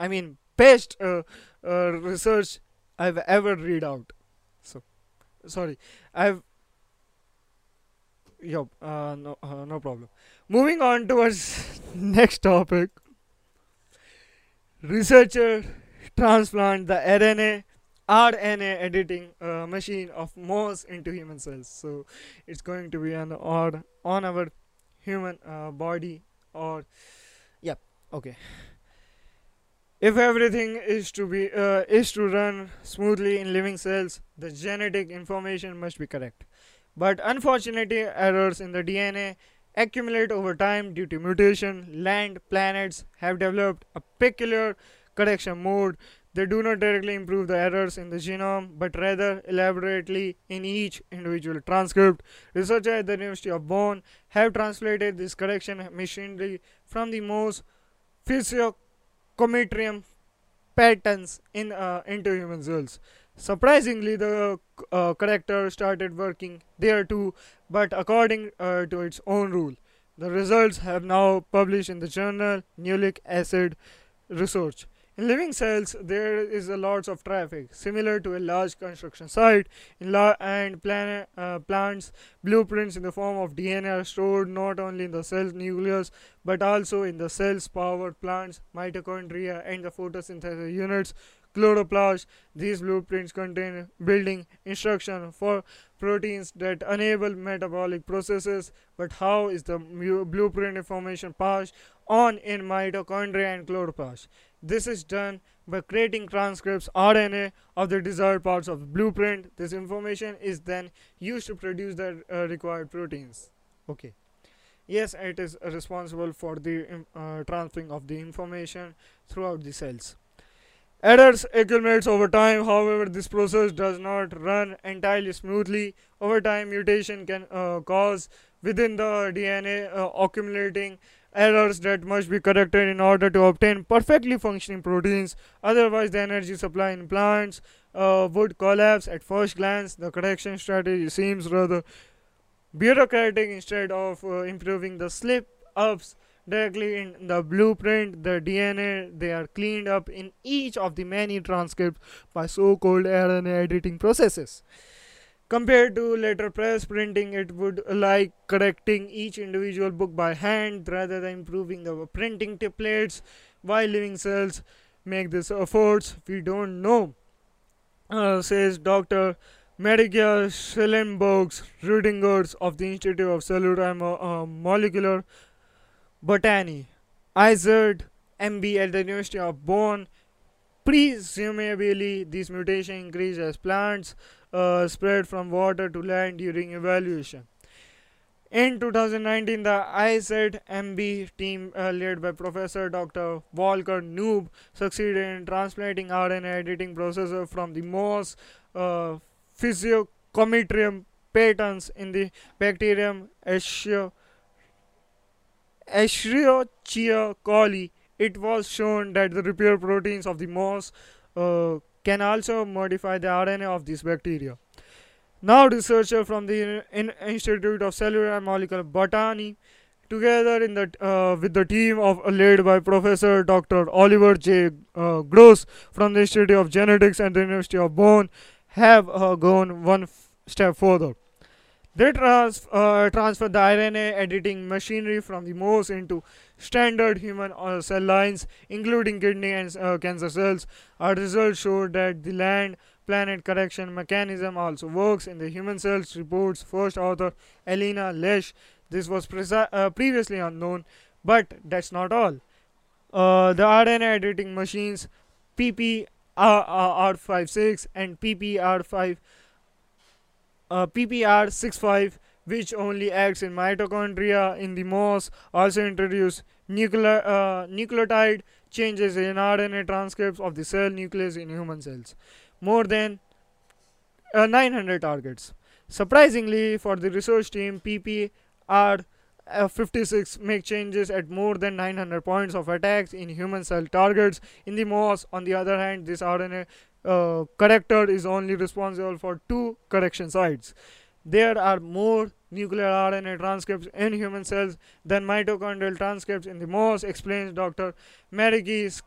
i mean best uh, uh, research I've ever read out. So, sorry, I've. Yo, uh, no, uh, no problem. Moving on towards next topic. Researcher transplant the RNA RNA editing uh, machine of mouse into human cells. So it's going to be an odd on our human uh, body or yeah okay if everything is to be uh, is to run smoothly in living cells, the genetic information must be correct. But unfortunately, errors in the DNA accumulate over time due to mutation. Land planets have developed a peculiar correction mode. They do not directly improve the errors in the genome, but rather elaborately in each individual transcript. Researchers at the University of Bonn have translated this correction machinery from the most physio Cometrium patterns in uh, cells. Surprisingly, the uh, character started working there too, but according uh, to its own rule. The results have now published in the journal Nucleic Acid Research. In living cells, there is a lot of traffic, similar to a large construction site. In la- and plan- uh, plants, blueprints in the form of DNA are stored not only in the cell's nucleus but also in the cell's power plants, mitochondria, and the photosynthesis units. Chloroplast. These blueprints contain building instruction for proteins that enable metabolic processes. But how is the blueprint information passed on in mitochondria and chloroplast? This is done by creating transcripts RNA of the desired parts of blueprint. This information is then used to produce the uh, required proteins. Okay. Yes, it is responsible for the um, uh, transferring of the information throughout the cells. Errors accumulate over time. However, this process does not run entirely smoothly. Over time, mutation can uh, cause within the DNA uh, accumulating errors that must be corrected in order to obtain perfectly functioning proteins. Otherwise, the energy supply in plants uh, would collapse at first glance. The correction strategy seems rather bureaucratic instead of uh, improving the slip ups directly in the blueprint the dna they are cleaned up in each of the many transcripts by so-called rna editing processes compared to letterpress printing it would like correcting each individual book by hand rather than improving the printing templates. Why living cells make this efforts? We don't know. Uh, says dr Mareike Schellenbergs Rudingers of the Institute of Cellular and uh, Molecular Botany, Izard MB at the University of Bonn. Presumably, this mutation increased as plants uh, spread from water to land during evaluation. In 2019, the IZAD MB team, uh, led by Professor Dr. Volker Knoop, succeeded in transplanting RNA editing processor from the mouse uh, Physcomitrium patens in the bacterium Escherichia coli. It was shown that the repair proteins of the mouse uh, can also modify the RNA of this bacteria. Now, researchers from the in Institute of Cellular and Molecular Botany, together in the uh, with the team of uh, led by Professor Dr. Oliver J. Uh, Gruss from the Institute of Genetics and the University of Bonn, have uh, gone one step further. They trans- uh, transfer the RNA editing machinery from the mouse into standard human uh, cell lines, including kidney and uh, cancer cells. Our results show that the land planet correction mechanism also works in the human cells, reports first author Elena Lesch. This was uh, previously unknown, but that's not all. Uh, the RNA editing machines PP R, 56 and PPR5 uh, PPR65 which only acts in mitochondria in the mouse also introduce nuclear uh, nucleotide changes in RNA transcripts of the cell nucleus in human cells. More than uh, 900 targets. Surprisingly for the research team PPR uh, 56 make changes at more than 900 points of attacks in human cell targets. In the mouse on the other hand this rna uh, corrector is only responsible for two correction sites there are more nuclear rna transcripts in human cells than mitochondrial transcripts in the mouse explains dr Marigis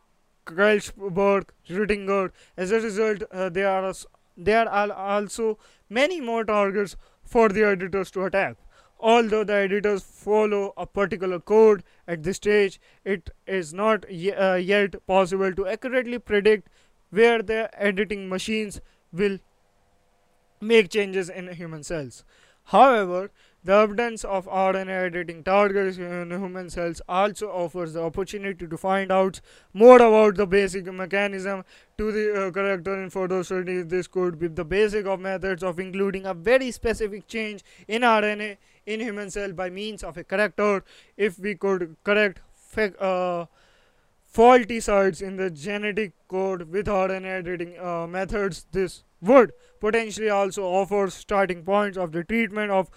Kelchberg Rutinger. As a result, uh, there are there are also many more targets for the editors to attack. Although the editors follow a particular code at this stage, it is not uh, yet possible to accurately predict where the editing machines will make changes in human cells. However, the evidence of RNA editing targets in human cells also offers the opportunity to find out more about the basic mechanism to the uh, corrector in further studies. This could be the basic of methods of including a very specific change in RNA in human cell by means of a corrector. If we could correct uh, faulty sites in the genetic code with RNA editing uh, methods, this would potentially also offer starting points of the treatment of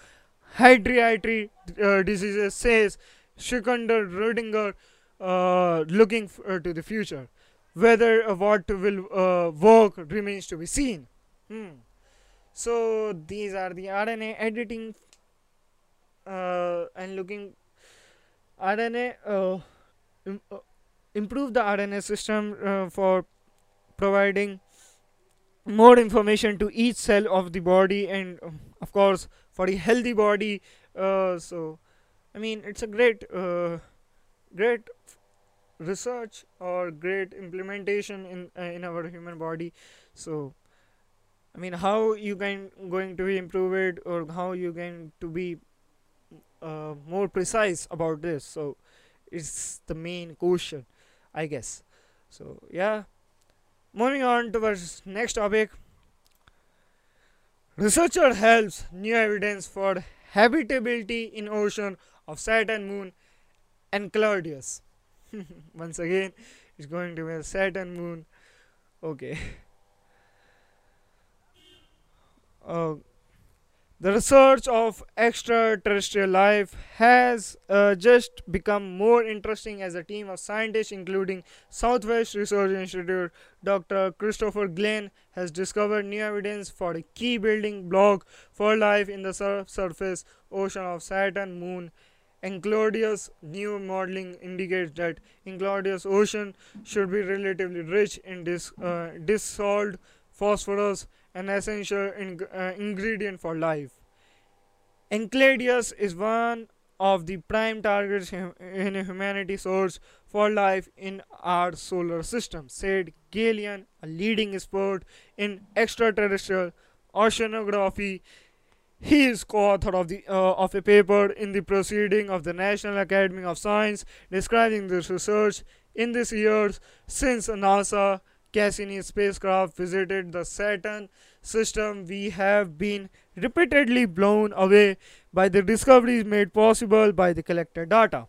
hereditary uh, diseases, says Sikander Rudinger, uh, looking f- uh, to the future. Whether uh, what will uh, work remains to be seen. Hmm. So these are the RNA editing and looking RNA improve the RNA system for providing more information to each cell of the body and um, of course for a healthy body uh, so i mean it's a great uh, great research or great implementation in uh, in our human body. So i mean how you can going to improve it or how you can to be uh, more precise about this? So it's the main question i guess. So yeah. Moving on towards next topic. Researcher helps new evidence for habitability in ocean of saturn moon Enceladus. Once again it's going to be a saturn moon. Okay. Uh, The research of extraterrestrial life has uh, just become more interesting as a team of scientists, including Southwest Research Institute, Dr. Christopher Glein, has discovered new evidence for a key building block for life in the sur- surface ocean of Saturn moon. Enceladus new modeling indicates that Enceladus ocean should be relatively rich in dis- uh, dissolved phosphorus an essential uh, ingredient for life. Enceladus is one of the prime targets in humanity source for life in our solar system, said Glein, a leading expert in extraterrestrial oceanography. He is co-author of the uh, of a paper in the proceeding of the National Academy of Science describing this research in this years since NASA Cassini spacecraft visited the Saturn system, we have been repeatedly blown away by the discoveries made possible by the collected data.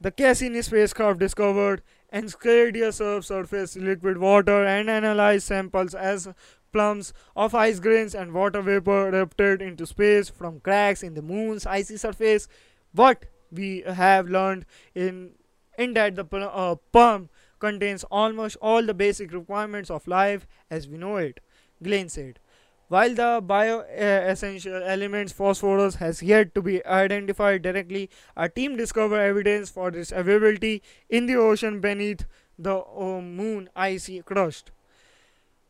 The Cassini spacecraft discovered Enceladus subsurface liquid water and analyzed samples as plums of ice grains and water vapor erupted into space from cracks in the moon's icy surface. What we have learned in in that the uh, contains almost all the basic requirements of life as we know it, Glein said. While the bio-essential elements phosphorus has yet to be identified directly, our team discovered evidence for its availability in the ocean beneath the uh, moon icy crust.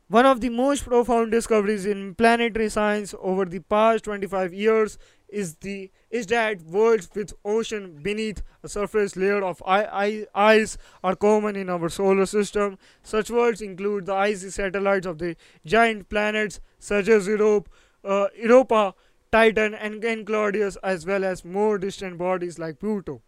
One of the most profound discoveries in planetary science over the past 25 years is the is that worlds with ocean beneath a surface layer of ice are common in our solar system. Such worlds include the icy satellites of the giant planets such as Europe, uh, Europa, Titan, and Enceladus, as well as more distant bodies like Pluto.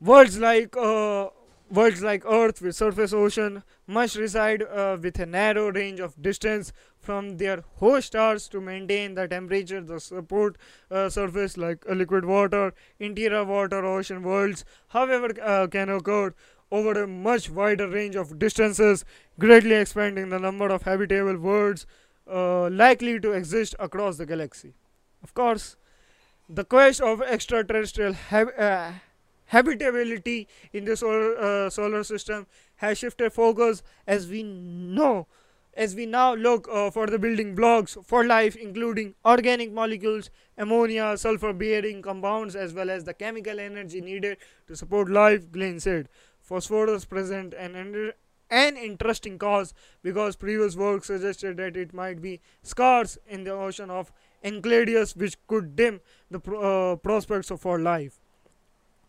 Worlds like uh, worlds like Earth with surface ocean must reside uh, with a narrow range of distance from their host stars to maintain the temperature the support uh, surface like uh, liquid water interior water ocean worlds however uh, can occur over a much wider range of distances greatly expanding the number of habitable worlds uh, likely to exist across the galaxy. Of course the quest of extraterrestrial hab- uh, habitability in the solar, uh, solar system has shifted focus as we know as we now look uh, for the building blocks for life including organic molecules ammonia sulfur bearing compounds as well as the chemical energy needed to support life Glein said. Phosphorus present an an interesting cause because previous work suggested that it might be scarce in the ocean of enceladus which could dim the pro- uh, prospects of for life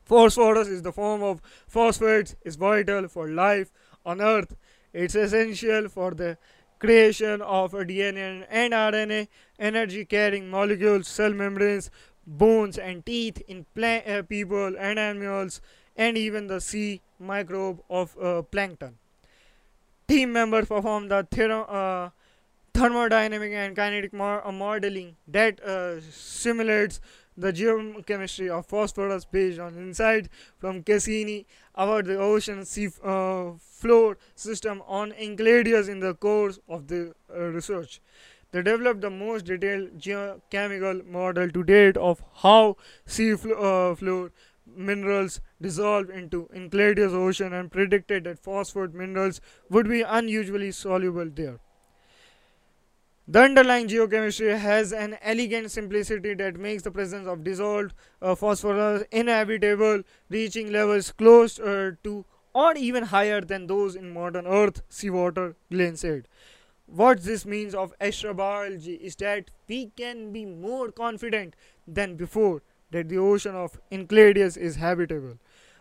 Phosphorus is the form of phosphates is vital for life on Earth. It's essential for the creation of DNA and RNA, energy carrying molecules, cell membranes, bones, and teeth in pla- uh, people and animals, and even the sea microbe of uh, plankton. Team members perform the uh, thermodynamic and kinetic mo- uh, modeling that uh, simulates the geochemistry of phosphorus based on insight from Cassini about the ocean sea uh, floor system on Enceladus in the course of the uh, research. They developed the most detailed geochemical model to date of how sea uh, floor minerals dissolve into Enceladus ocean and predicted that phosphate minerals would be unusually soluble there. The underlying geochemistry has an elegant simplicity that makes the presence of dissolved uh, phosphorus inhabitable, reaching levels close uh, to or even higher than those in modern Earth seawater, Glein said. What this means of astrobiology is that we can be more confident than before that the ocean of Enceladus is habitable.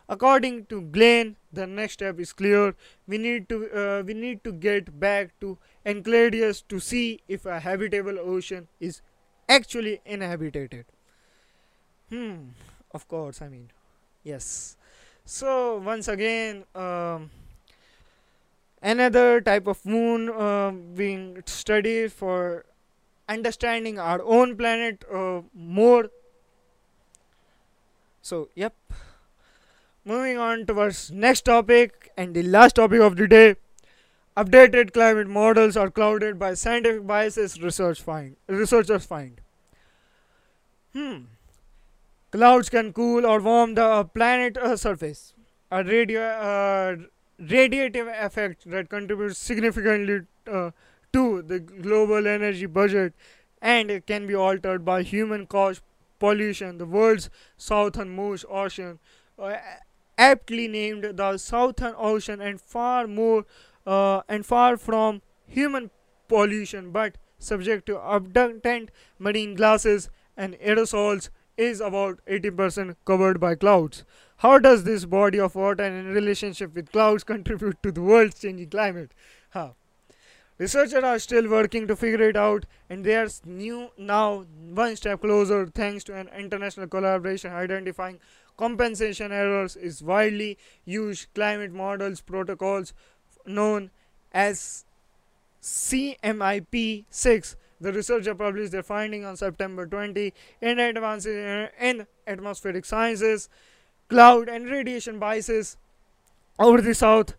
According to Glein, the next step is clear. We need to uh, we need to get back to Enceladus to see if a habitable ocean is actually inhabited. Hmm. Of course, I mean, yes. So once again, um, another type of moon uh, being studied for understanding our own planet uh, more. So, yep. Moving on towards next topic and the last topic of the day. Updated climate models are clouded by scientific biases research find researchers find. Hmm. Clouds can cool or warm the planet uh, surface. A radio, uh, radiative effect that contributes significantly uh, to the global energy budget and it can be altered by human caused pollution. The world's southernmost ocean, uh, aptly named the Southern Ocean, and far more uh, and far from human pollution, but subject to abundant marine gases and aerosols, is about 80% covered by clouds. How does this body of water in relationship with clouds contribute to the world's changing climate? Huh. Researchers are still working to figure it out, and they are new now one step closer thanks to an international collaboration identifying compensation errors is widely used climate models protocols known as CMIP 6. The researcher published their finding on September 20 in Advances in Atmospheric Sciences. Cloud and radiation biases over the South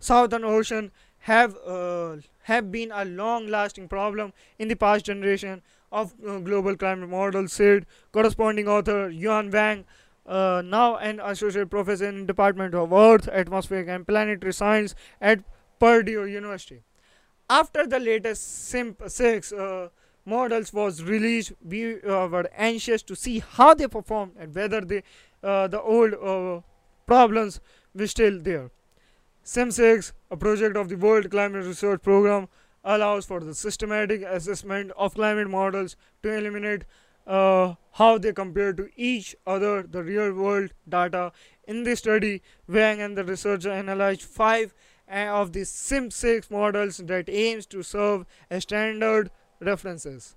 Southern Ocean have uh, have been a long-lasting problem in the past generation of uh, global climate models, said corresponding author Yuan Wang, uh, now an associate professor in Department of Earth, Atmospheric and Planetary Science at Purdue University. After the latest CMIP 6 uh, models was released, we uh, were anxious to see how they performed and whether they, uh, the old uh, problems were still there. CMIP6, a project of the World Climate Research Program, allows for the systematic assessment of climate models to eliminate uh, how they compare to each other the real world data. In this study, Wang and the researcher analyzed five uh, of the CMIP6 models that aims to serve as standard references.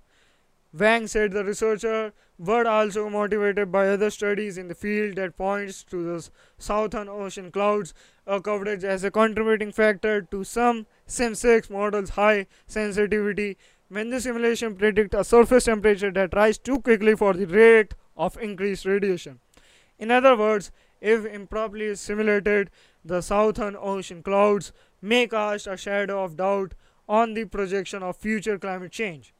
Wang said the researcher were also motivated by other studies in the field that points to the southern ocean clouds uh, coverage as a contributing factor to some CMIP6 models high sensitivity when the simulation predict a surface temperature that rise too quickly for the rate of increased radiation. In other words, if improperly simulated, the southern ocean clouds may cast a shadow of doubt on the projection of future climate change.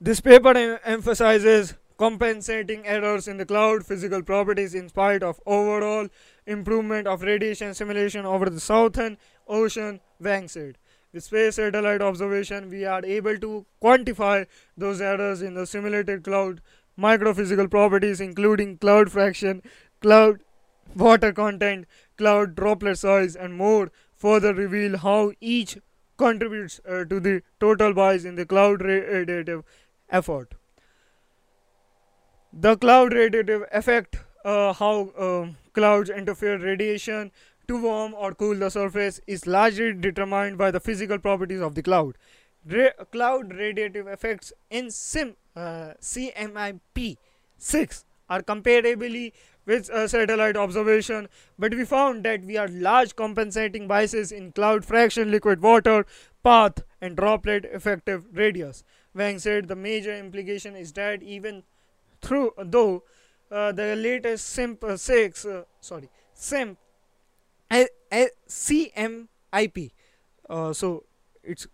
This paper em- emphasizes compensating errors in the cloud physical properties in spite of overall improvement of radiation simulation over the southern ocean, Wang said. With space satellite observation, we are able to quantify those errors in the simulated cloud microphysical properties, including cloud fraction, cloud water content, cloud droplet size, and more, further reveal how each contributes uh, to the total bias in the cloud radiative effort. The cloud radiative effect, uh, how um, clouds interfere radiation to warm or cool the surface, is largely determined by the physical properties of the cloud. Ra- cloud radiative effects in SIM uh, CMIP 6 are comparably with uh, satellite observation, but we found that we are large compensating biases in cloud fraction, liquid water, path, and droplet effective radius. Wang said the major implication is that even through though uh, the latest SIMP uh, 6 uh, sorry SIMP CMIP uh, so it's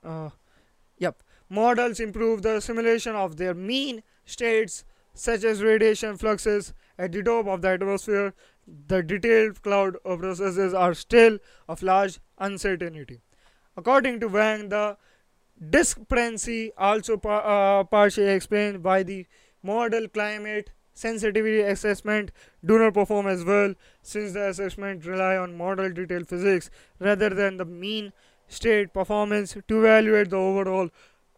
yep. Models improve the simulation of their mean states such as radiation fluxes at the top of the atmosphere. The detailed cloud processes are still of large uncertainty. According to wang the discrepancy also par- uh, partially explained by the model climate sensitivity assessment do not perform as well since the assessment rely on model detailed physics rather than the mean state performance to evaluate the overall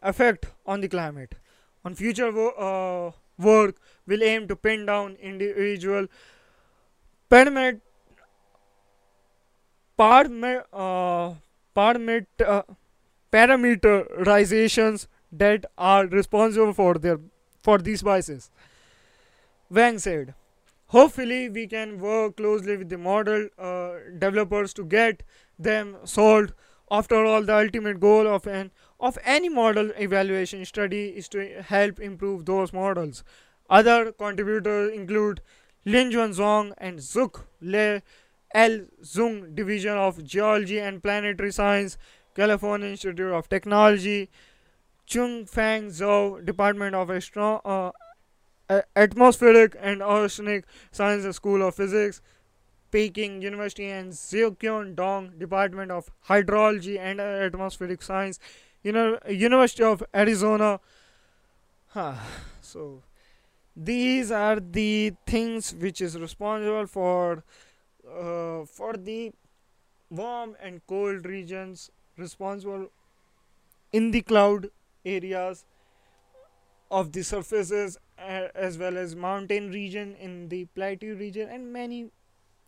effect on the climate. On future wo- uh, work will aim to pin down individual paramet- parame- uh, paramet- uh, parameterizations that are responsible for their for these biases. Wang said, Hopefully, we can work closely with the model uh, developers to get them solved. After all, the ultimate goal of an of any model evaluation study is to help improve those models. Other contributors include Linjuan Zhong and Zuk Le L Zung Division of Geology and Planetary Science, California Institute of Technology, Chung Fang Zhou, Department of Astro- uh, Atmospheric and Oceanic Sciences School of Physics, Peking University, and Xiquan Dong, Department of Hydrology and Atmospheric Science, you know, University of Arizona. Huh. So these are the things which is responsible for uh, for the warm and cold regions responsible in the cloud areas of the surfaces as well as mountain region in the plateau region and many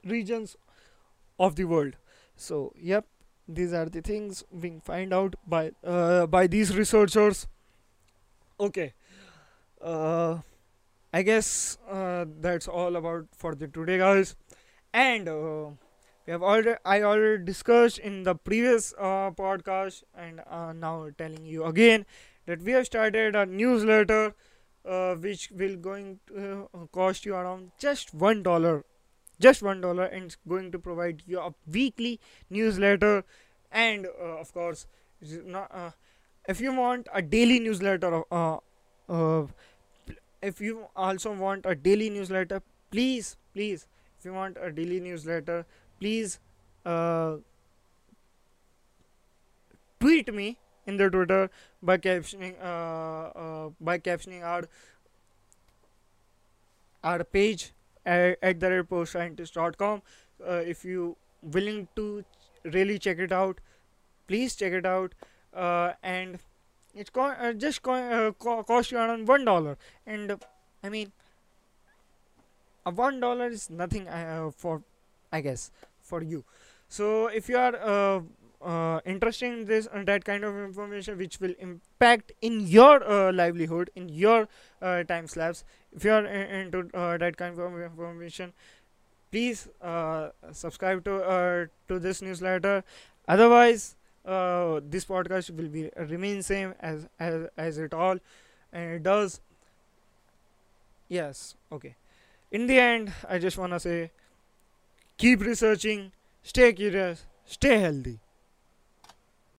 regions of the world. So yep these are the things being find out by uh, by these researchers. Okay uh, i guess uh, that's all about for the today guys. And uh, we have already i already discussed in the previous uh, podcast and uh, now telling you again that we have started a newsletter uh, which will going to uh, cost you around just one dollar. Just one dollar and it's going to provide you a weekly newsletter and uh, of course not, uh, if you want a daily newsletter if you also want a daily newsletter please please if you want a daily newsletter please uh, tweet me in the twitter by captioning uh, uh, by captioning our our page at, at the rate postscientist.com uh, if you willing to really check it out please check it out. Uh, and it's co- uh, just co- uh, co- cost you around one dollar. And uh, i mean a one dollar is nothing for i guess for you. So if you are uh, uh, interested in this and that kind of information which will impact in your uh, livelihood in your uh, time slabs if you are i- into uh, that kind of information please uh, subscribe to uh, to this newsletter. Otherwise uh, this podcast will be remain same as as, as it all and it does. Yes. Okay. In the end i just want to say keep researching. Stay curious. Stay healthy